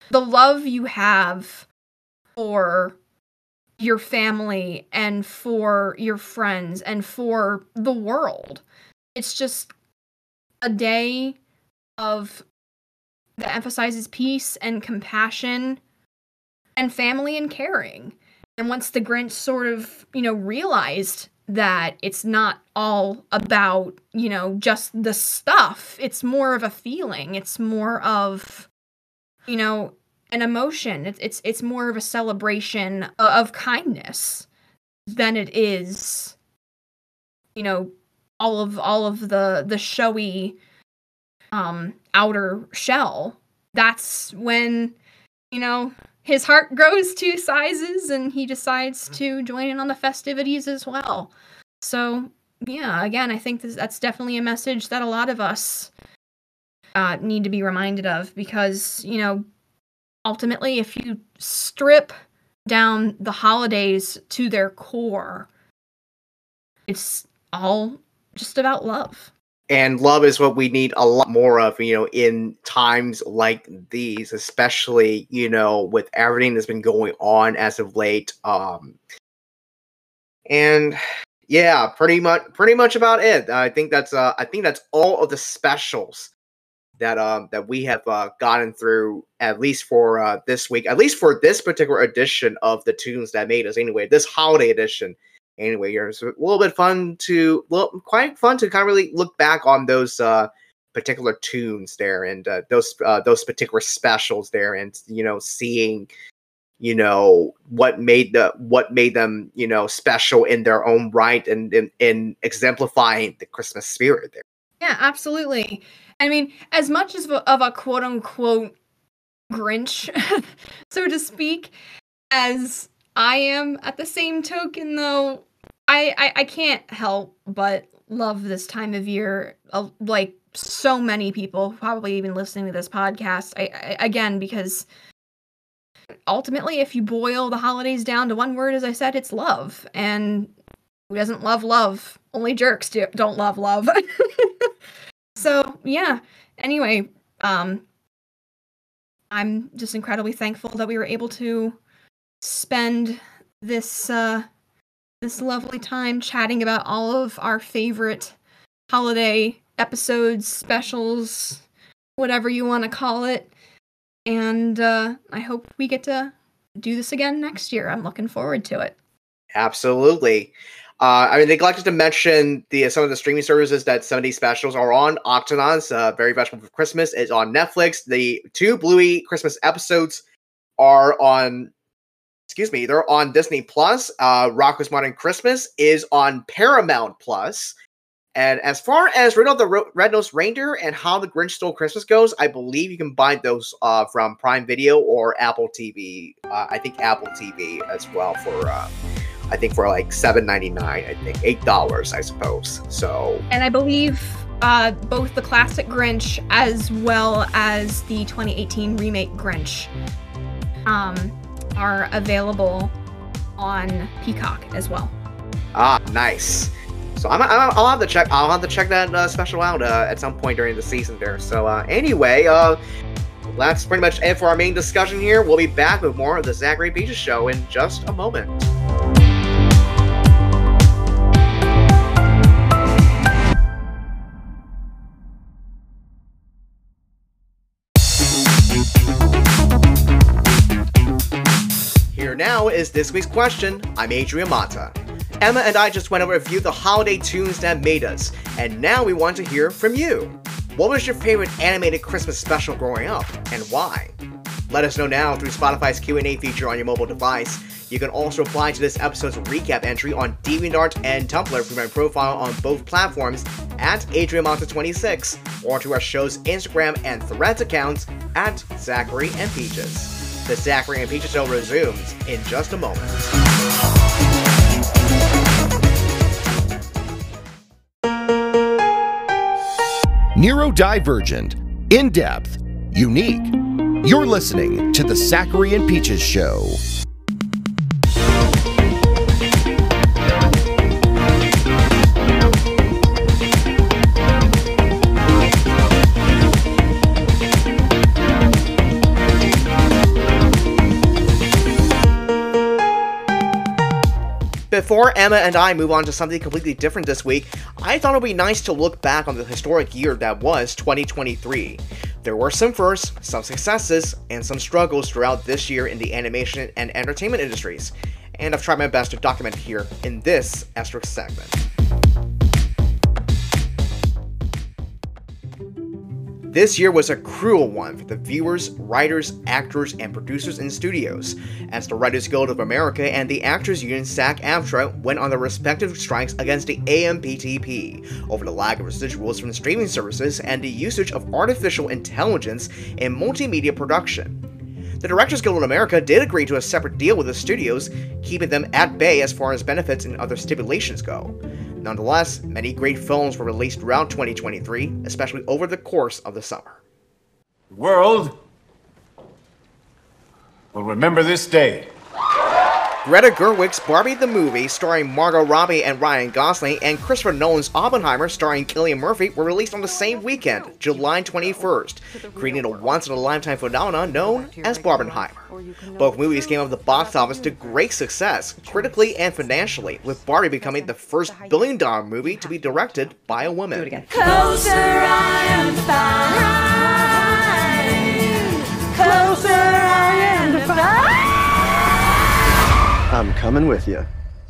the love you have for your family and for your friends and for the world. It's just a day of that emphasizes peace and compassion and family and caring. And once the Grinch sort of, you know, realized that it's not all about, you know, just the stuff, it's more of a feeling, it's more of, you know, an emotion. It's it's it's more of a celebration of kindness than it is, you know, all of all of the the showy um outer shell. That's when, you know, his heart grows two sizes and he decides to join in on the festivities as well. So, yeah, again, I think this, that's definitely a message that a lot of us uh, need to be reminded of because, you know, ultimately, if you strip down the holidays to their core, it's all just about love. And love is what we need a lot more of you know in times like these especially you know with everything that's been going on as of late um and yeah pretty much pretty much about it. I think that's uh i think that's all of the specials that um that we have uh gotten through at least for uh this week at least for this particular edition of the toons that made us anyway this holiday edition anyway. So a little bit fun to, well, quite fun to kind of really look back on those uh, particular toons there and uh, those uh, those particular specials there, and you know, seeing you know what made the what made them you know special in their own right and in exemplifying the Christmas spirit there. Yeah, absolutely. I mean, as much as of a quote unquote Grinch, so to speak, as I am at the same token though I, I, I can't help but love this time of year. Uh, like so many people, probably even listening to this podcast. I, I again because ultimately, if you boil the holidays down to one word, as I said, it's love. And who doesn't love love? Only jerks do, don't love love. So yeah. Anyway, um, I'm just incredibly thankful that we were able to spend this uh, this lovely time chatting about all of our favorite holiday episodes, specials, whatever you want to call it. And uh, I hope we get to do this again next year. I'm looking forward to it. Absolutely. Uh, I mean, neglected to mention the some of the streaming services that some of these specials are on. Octonauts, uh, Very Vegimal for Christmas, is on Netflix. The two Bluey Christmas episodes are on, excuse me, they're on Disney Plus. Uh, Rocko's Modern Christmas is on Paramount Plus. And as far as Rudolph the Red-Nosed Reindeer and How the Grinch Stole Christmas goes, I believe you can buy those uh, from Prime Video or Apple TV. Uh, I think Apple TV as well for uh, I think for like seven ninety nine. I think eight dollars, I suppose. So. And I believe uh, both the classic Grinch as well as the 2018 remake Grinch um, are available on Peacock as well. Ah, nice. So I'm, i will have to check. I'll have to check that uh, special out uh, at some point during the season there. So uh, anyway, uh, that's pretty much it for our main discussion here. We'll be back with more of the Sachairi Peaches Show in just a moment. Now is this week's question. I'm Adrian Mata. Emma and I just went over a few of the holiday toons that made us, and now we want to hear from you. What was your favorite animated Christmas special growing up, and why? Let us know now through Spotify's Q&A feature on your mobile device. You can also apply to this episode's recap entry on DeviantArt and Tumblr through my profile on both platforms at AdrianMata26 or to our show's Instagram and Threads accounts at Sachairi and Peaches. The Sachairi and Peaches Show resumes in just a moment. Neurodivergent, in depth, unique. You're listening to The Sachairi and Peaches Show. Before Emma and I move on to something completely different this week, I thought it would be nice to look back on the historic year that was 2023. There were some firsts, some successes, and some struggles throughout this year in the animation and entertainment industries, and I've tried my best to document here in this asterisk segment. This year was a cruel one for the viewers, writers, actors, and producers in studios, as the Writers Guild of America and the Actors Union SAG-AFTRA went on their respective strikes against the AMPTP over the lack of residuals from streaming services and the usage of artificial intelligence in multimedia production. The Directors Guild of America did agree to a separate deal with the studios, keeping them at bay as far as benefits and other stipulations go. Nonetheless, many great films were released around 2023, especially over the course of the summer. World will remember this day. Greta Gerwig's Barbie the Movie, starring Margot Robbie and Ryan Gosling, and Christopher Nolan's Oppenheimer, starring Cillian Murphy, were released on the same weekend, July 21st, creating a once-in-a-lifetime phenomenon known as Barbenheimer. Both movies came out of the box office to great success, critically and financially, with Barbie becoming the first billion-dollar movie to be directed by a woman. Closer, I'm coming with you.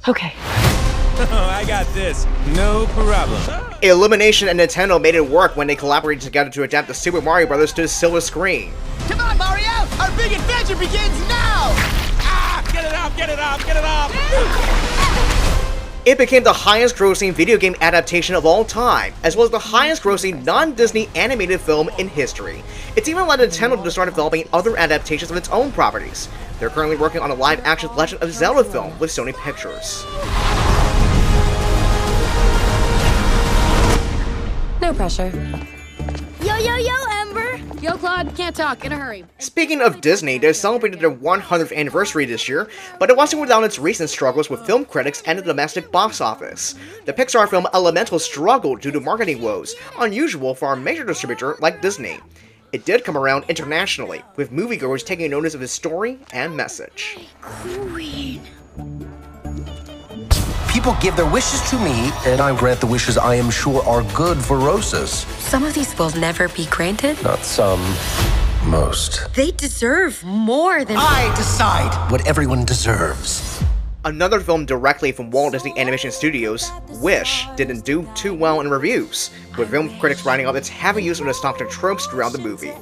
Okay. Oh, I got this. No problem. Illumination and Nintendo made it work when they collaborated together to adapt the Super Mario Brothers to the silver screen. Come on, Mario! Our big adventure begins now! Ah! Get it off! Get it off! Get it off! It became the highest grossing video game adaptation of all time, as well as the highest grossing non-Disney animated film in history. It's even led Nintendo to start developing other adaptations of its own properties. They're currently working on a live-action Legend of Zelda film with Sony Pictures. No pressure. Yo, yo, yo, Ember! Yo, Clod, can't talk. In a hurry. Speaking of Disney, they celebrated their 100th anniversary this year, but it wasn't without its recent struggles with film critics and the domestic box office. The Pixar film Elemental struggled due to marketing woes, unusual for a major distributor like Disney. It did come around internationally, with moviegoers taking notice of his story and message. Queen. People give their wishes to me, and I grant the wishes I am sure are good for Rosas. Some of these will never be granted. Not some, most. They deserve more than. I decide what everyone deserves. Another film directly from Walt Disney Animation Studios, Wish, didn't do too well in reviews, with film critics writing off its heavy use of nostalgic tropes throughout the movie.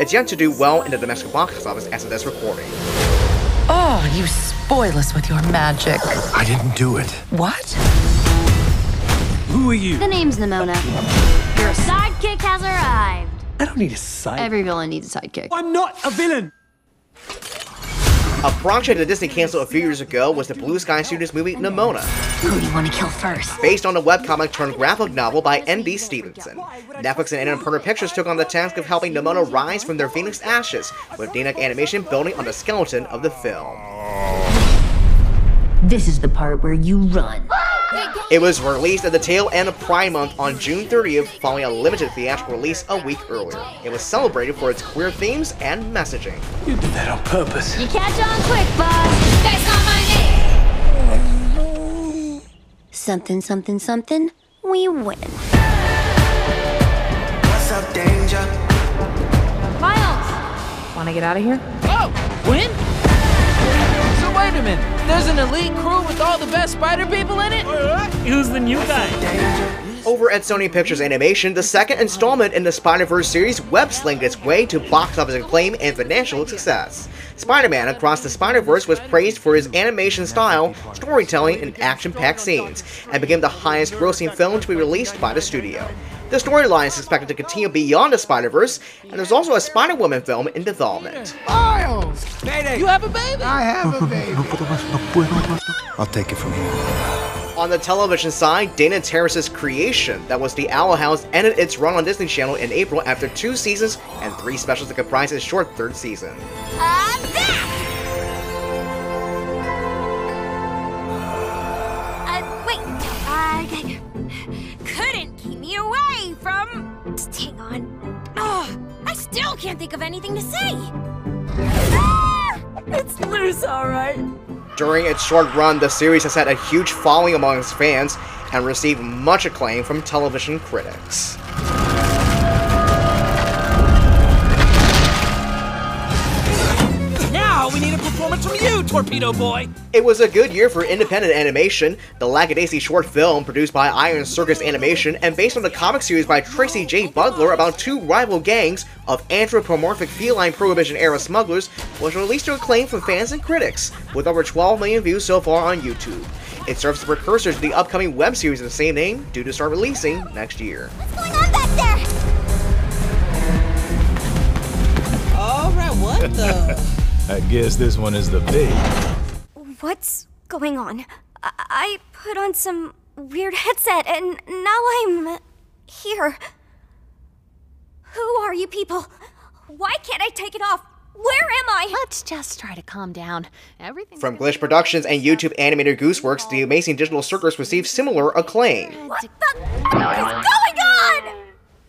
It's yet to do well in the domestic box office as of this recording. Oh, you spoil us with your magic. I didn't do it. What? Who are you? The name's Nimona. Your sidekick has arrived. I don't need a sidekick. Every villain needs a sidekick. I'm not a villain. A project that Disney canceled a few years ago was the Blue Sky Studios movie Nimona, Who do you want to kill first? based on a webcomic turned graphic novel by N.D. Stevenson. Netflix and Annapurna Pictures took on the task of helping Nimona rise from their phoenix ashes, with DNEG Animation building on the skeleton of the film. This is the part where you run. It was released at the tail end of Pride Month on June 30th, following a limited theatrical release a week earlier. It was celebrated for its queer themes and messaging. You did that on purpose. You catch on quick, bud. That's not my name. Something, something, something. We win. What's up, danger? Miles. Want to get out of here? Oh, win? So wait a minute. There's an elite crew with all the best spider people in it? Who's the new guy? Over at Sony Pictures Animation, the second installment in the Spider-Verse series web-slinged its way to box office acclaim and financial success. Spider-Man Across the Spider-Verse was praised for his animation style, storytelling, and action-packed scenes, and became the highest-grossing film to be released by the studio. The storyline is expected to continue beyond the Spider-Verse, and there's also a Spider-Woman film in development. Miles! You have a baby? I have a baby. I'll take it from here. On the television side, Dana Terrace's Creation, that was the Owl House, ended its run on Disney Channel in April after two seasons and three specials that comprised its short third season. Uh, wait. I couldn't keep me away from. Just hang on. Oh, I still can't think of anything to say. Ah! It's loose, all right. During its short run, the series has had a huge following among its fans and received much acclaim from television critics. Now we need a performance from you, Torpedo Boy. It was a good year for independent animation. The Lackadaisy short film, produced by Iron Circus Animation and based on the comic series by Tracy J. Butler about two rival gangs of anthropomorphic feline prohibition era smugglers, was released to acclaim from fans and critics, with over 12 million views so far on YouTube. It serves as a precursor to the upcoming web series of the same name, due to start releasing next year. I guess this one is the big. What's going on? I, I put on some weird headset and now I'm here. Who are you people? Why can't I take it off? Where am I? Let's just try to calm down. Everything. From Glitch Productions and YouTube animator Gooseworx, the Amazing Digital Circus received similar acclaim. What the f- is going on?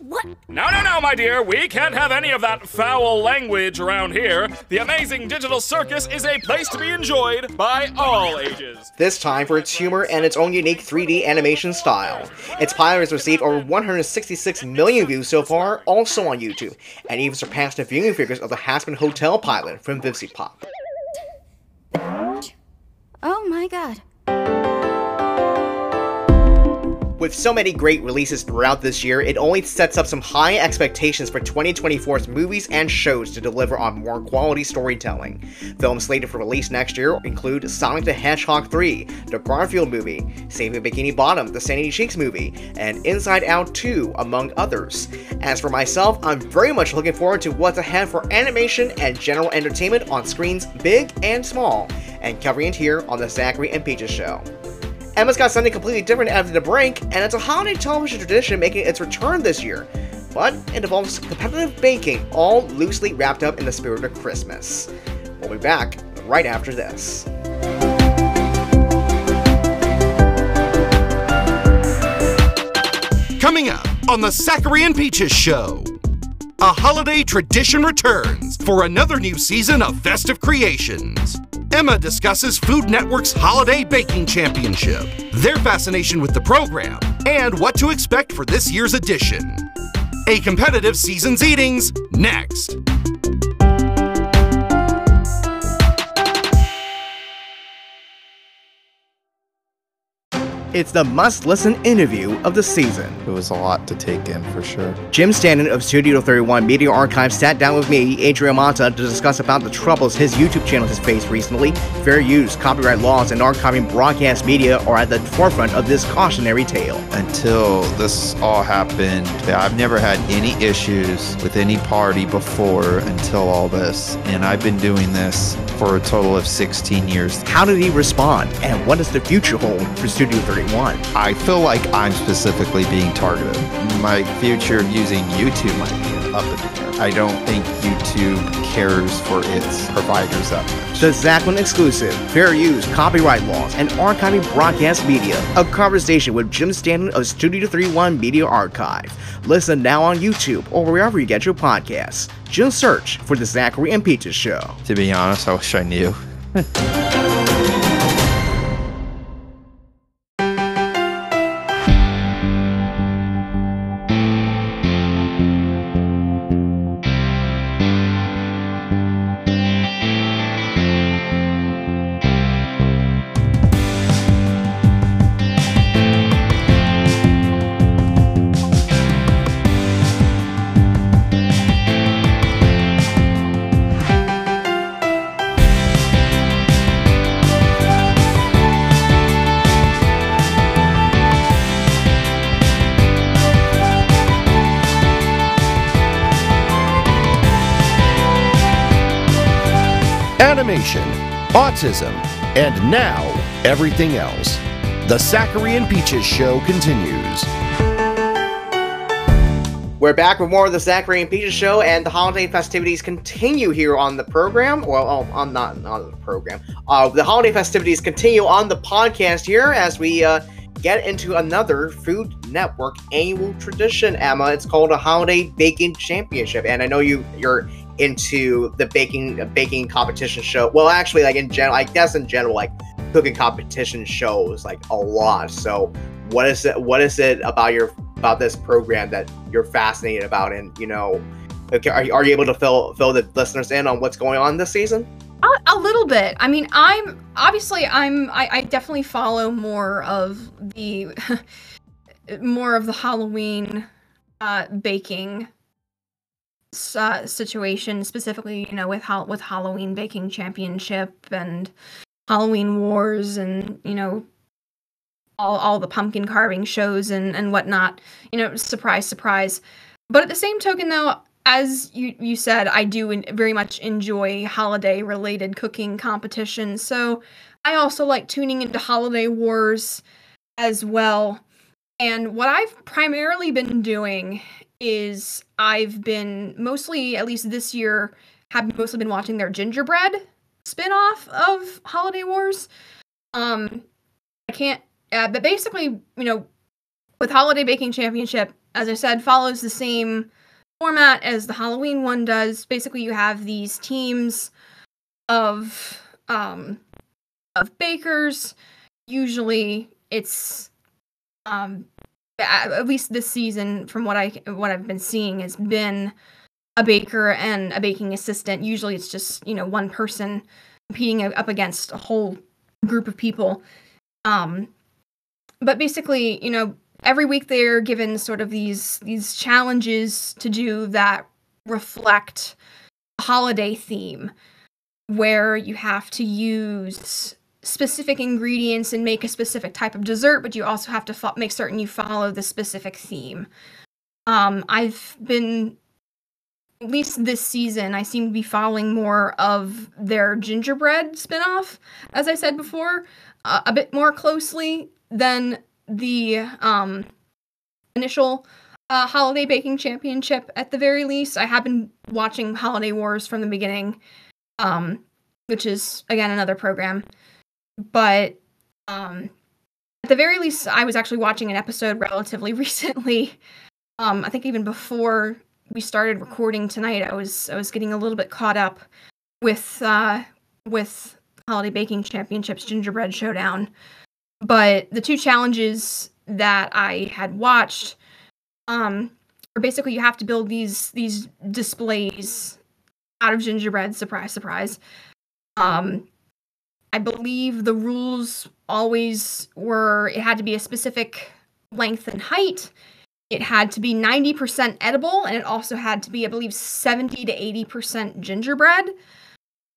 What? No, no, no, my dear. We can't have any of that foul language around here. The amazing digital circus is a place to be enjoyed by all ages. This time for its humor and its own unique 3D animation style. Its pilot has received over 166 million views so far, also on YouTube, and even surpassed the viewing figures of the Hazbin Hotel pilot from VivziePop. Oh my god. With so many great releases throughout this year, it only sets up some high expectations for 2024's movies and shows to deliver on more quality storytelling. Films slated for release next year include Sonic the Hedgehog 3, The Garfield movie, Saving Bikini Bottom, the Sandy Cheeks movie, and Inside Out 2, among others. As for myself, I'm very much looking forward to what's ahead for animation and general entertainment on screens big and small, and covering it here on the Sachairi and Peaches Show. Emma's got something completely different after the break, and it's a holiday television tradition making its return this year. but it involves competitive baking, all loosely wrapped up in the spirit of Christmas. We'll be back right after this. Coming up on the Sachairi and Peaches Show. A holiday tradition returns for another new season of Festive Creations. Emma discusses Food Network's Holiday Baking Championship, their fascination with the program, and what to expect for this year's edition. A competitive season's eatings next. It's the must listen interview of the season. It was a lot to take in for sure. Jim Stanton of Studio 31 Media Archive sat down with me, Adrian Mata, to discuss about the troubles his YouTube channel has faced recently. Fair use, copyright laws, and archiving broadcast media are at the forefront of this cautionary tale. Until this all happened, I've never had any issues with any party before until all this. And I've been doing this for a total of 16 years. How did he respond? And what does the future hold for Studio 31? I feel like I'm specifically being targeted. My future of using YouTube might be up in the air. I don't think YouTube cares for its providers that much. The Zachlin exclusive, fair use, copyright laws, and archiving broadcast media. A conversation with Jim Stanton of Studio 31 Media Archive. Listen now on YouTube or wherever you get your podcasts. Just search for The Sachairi and Peaches Show. To be honest, I wish I knew. autism, and now everything else. The Sachairi and Peaches Show continues. We're back with more of the Sachairi and Peaches Show, and the holiday festivities continue here on the program. Well, oh, on not on the program. Uh, the holiday festivities continue on the podcast here as we uh, get into another Food Network annual tradition. Emma, it's called a Holiday Baking Championship, and I know you you're into the baking baking competition show. Well, actually, like in general, I guess in general, like cooking competition shows like a lot. So, what is it? What is it about your about this program that you're fascinated about? And you know, okay, are, are you able to fill fill the listeners in on what's going on this season? A, a little bit. I mean, I'm obviously I'm I, I definitely follow more of the more of the Halloween uh, baking uh, situation, specifically, you know, with ha- with Halloween Baking Championship and Halloween Wars, and you know, all all the pumpkin carving shows and and whatnot. You know, surprise, surprise. But at the same token, though, as you you said, I do in- very much enjoy holiday related cooking competitions. So I also like tuning into Holiday Wars as well. And what I've primarily been doing is I've been mostly, at least this year, have mostly been watching their gingerbread spin-off of Holiday Wars. Um, I can't, uh, but basically, you know, with Holiday Baking Championship, as I said, follows the same format as the Halloween one does. Basically, you have these teams of um of bakers. Usually, it's um at least this season from what I what I've been seeing has been a baker and a baking assistant. Usually it's just, you know, one person competing up against a whole group of people. Um but basically, you know, every week they're given sort of these these challenges to do that reflect a holiday theme where you have to use specific ingredients and make a specific type of dessert, but you also have to fo- make certain you follow the specific theme. Um, I've been, at least this season, I seem to be following more of their gingerbread spinoff, as I said before, uh, a bit more closely than the um, initial uh, Holiday Baking Championship at the very least. I have been watching Holiday Wars from the beginning, um, which is again another program. But um, at the very least, I was actually watching an episode relatively recently. Um, I think even before we started recording tonight, I was I was getting a little bit caught up with uh, with Holiday Baking Championships Gingerbread Showdown. But the two challenges that I had watched um are basically you have to build these these displays out of gingerbread, surprise, surprise. Um I believe the rules always were it had to be a specific length and height. It had to be 90% edible and it also had to be I believe 70 to 80% gingerbread.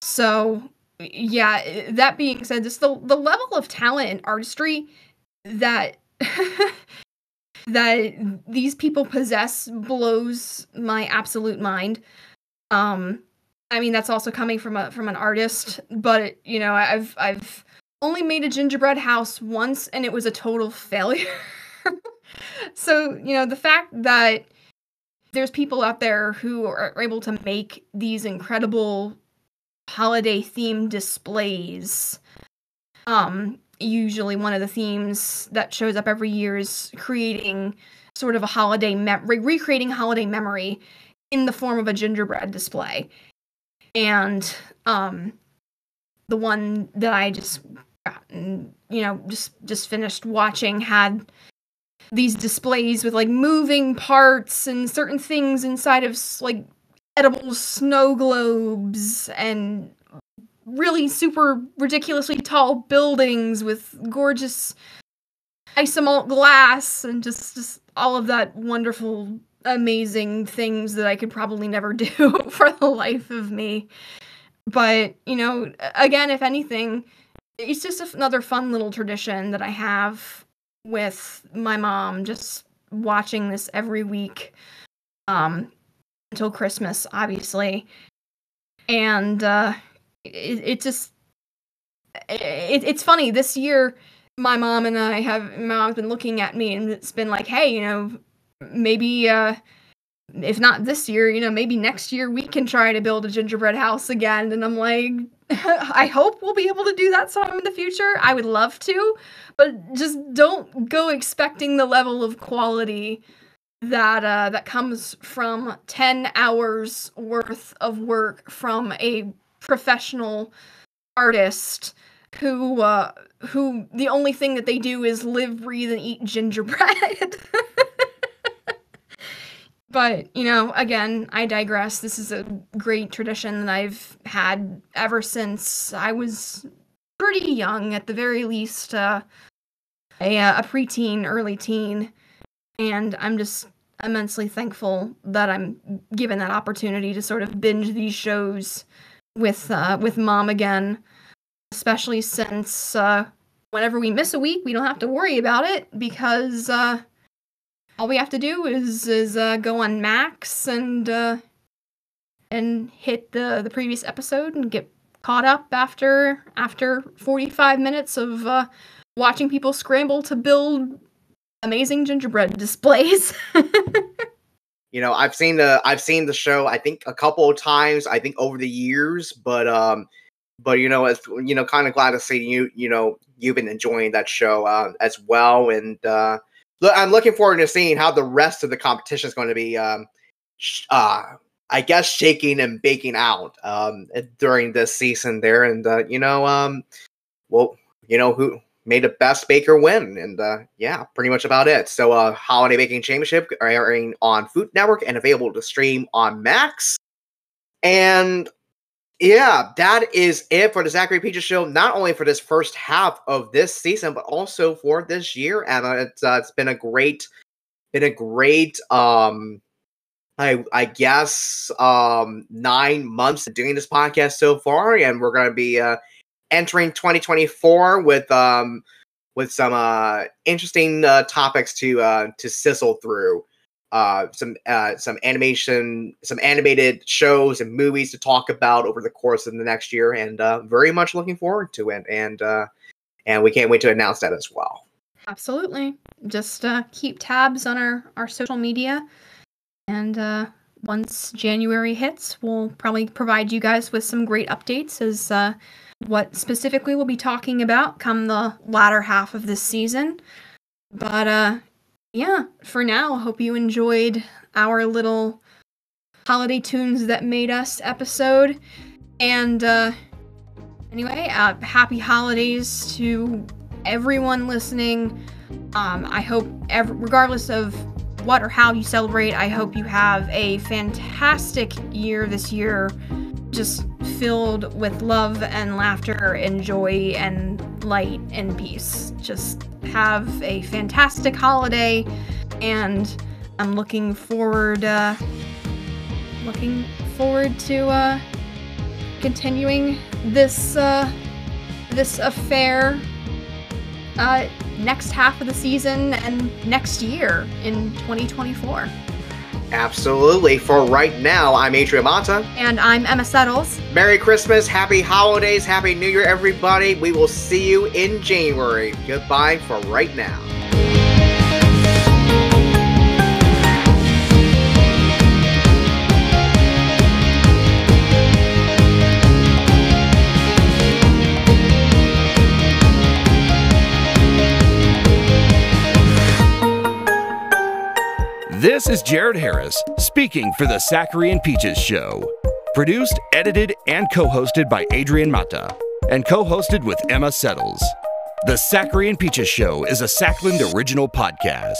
So yeah, that being said, just the the level of talent and artistry that that these people possess blows my absolute mind. Um I mean that's also coming from a from an artist, but you know, I've I've only made a gingerbread house once and it was a total failure. so, you know, the fact that there's people out there who are able to make these incredible holiday themed displays um usually one of the themes that shows up every year is creating sort of a holiday memory, recreating holiday memory in the form of a gingerbread display. And um, the one that I just, you know, just just finished watching had these displays with like moving parts and certain things inside of like edible snow globes and really super ridiculously tall buildings with gorgeous isomalt glass and just just all of that wonderful amazing things that I could probably never do for the life of me. But, you know, again, if anything, it's just another fun little tradition that I have with my mom just watching this every week um until Christmas obviously. And uh it, it just it, it's funny this year my mom and i have my mom's been looking at me and it's been like hey you know maybe uh if not this year you know maybe next year we can try to build a gingerbread house again and i'm like i hope we'll be able to do that some in the future i would love to but just don't go expecting the level of quality that uh that comes from 10 hours worth of work from a professional artist who uh who the only thing that they do is live, breathe, and eat gingerbread. but, you know, again, I digress. This is a great tradition that I've had ever since I was pretty young, at the very least, uh, a, a preteen, early teen. And I'm just immensely thankful that I'm given that opportunity to sort of binge these shows with uh, with mom again, especially since uh, whenever we miss a week, we don't have to worry about it because uh, all we have to do is is uh, go on Max and uh, and hit the the previous episode and get caught up after after 45 minutes of uh, watching people scramble to build amazing gingerbread displays. you know i've seen the i've seen the show i think a couple of times i think over the years but um but you know as you know kind of glad to see you you know you've been enjoying that show uh, as well and uh i'm looking forward to seeing how the rest of the competition is going to be um uh i guess shaking and baking out um during this season there. And uh you know um well you know who made the best baker win. And uh, yeah pretty much about it. So uh holiday baking championship airing on food network and available to stream on max. And yeah that is it for the Sachairi peaches show not only for this first half of this season but also for this year and it's, uh, it's been a great been a great um I, I guess um nine months doing this podcast so far and we're gonna be uh entering 2024 with um with some uh interesting uh, topics to uh to sizzle through uh some uh some animation some animated shows and movies to talk about over the course of the next year and uh very much looking forward to it and uh and we can't wait to announce that as well absolutely just uh, keep tabs on our, our social media. And uh, once January hits, we'll probably provide you guys with some great updates as uh, what specifically we'll be talking about come the latter half of this season. But uh, yeah, for now, hope you enjoyed our little holiday toons that made us episode. And uh, anyway, uh, happy holidays to everyone listening. Um, I hope, ev- regardless of what or how you celebrate, I hope you have a fantastic year this year, just filled with love and laughter and joy and light and peace. Just have a fantastic holiday, and I'm looking forward, uh, looking forward to uh, continuing this uh, this affair uh, next half of the season and next year in 2024. Absolutely. For right now, I'm Adrian Mata. And I'm Emma Settles. Merry Christmas, Happy Holidays, Happy New Year, everybody. We will see you in January. Goodbye for right now. This is Jared Harris speaking for the Sachairi and Peaches Show. Produced, edited, and co hosted by Adrian Mata, and co hosted with Emma Settles. The Sachairi and Peaches Show is a Sackland original podcast.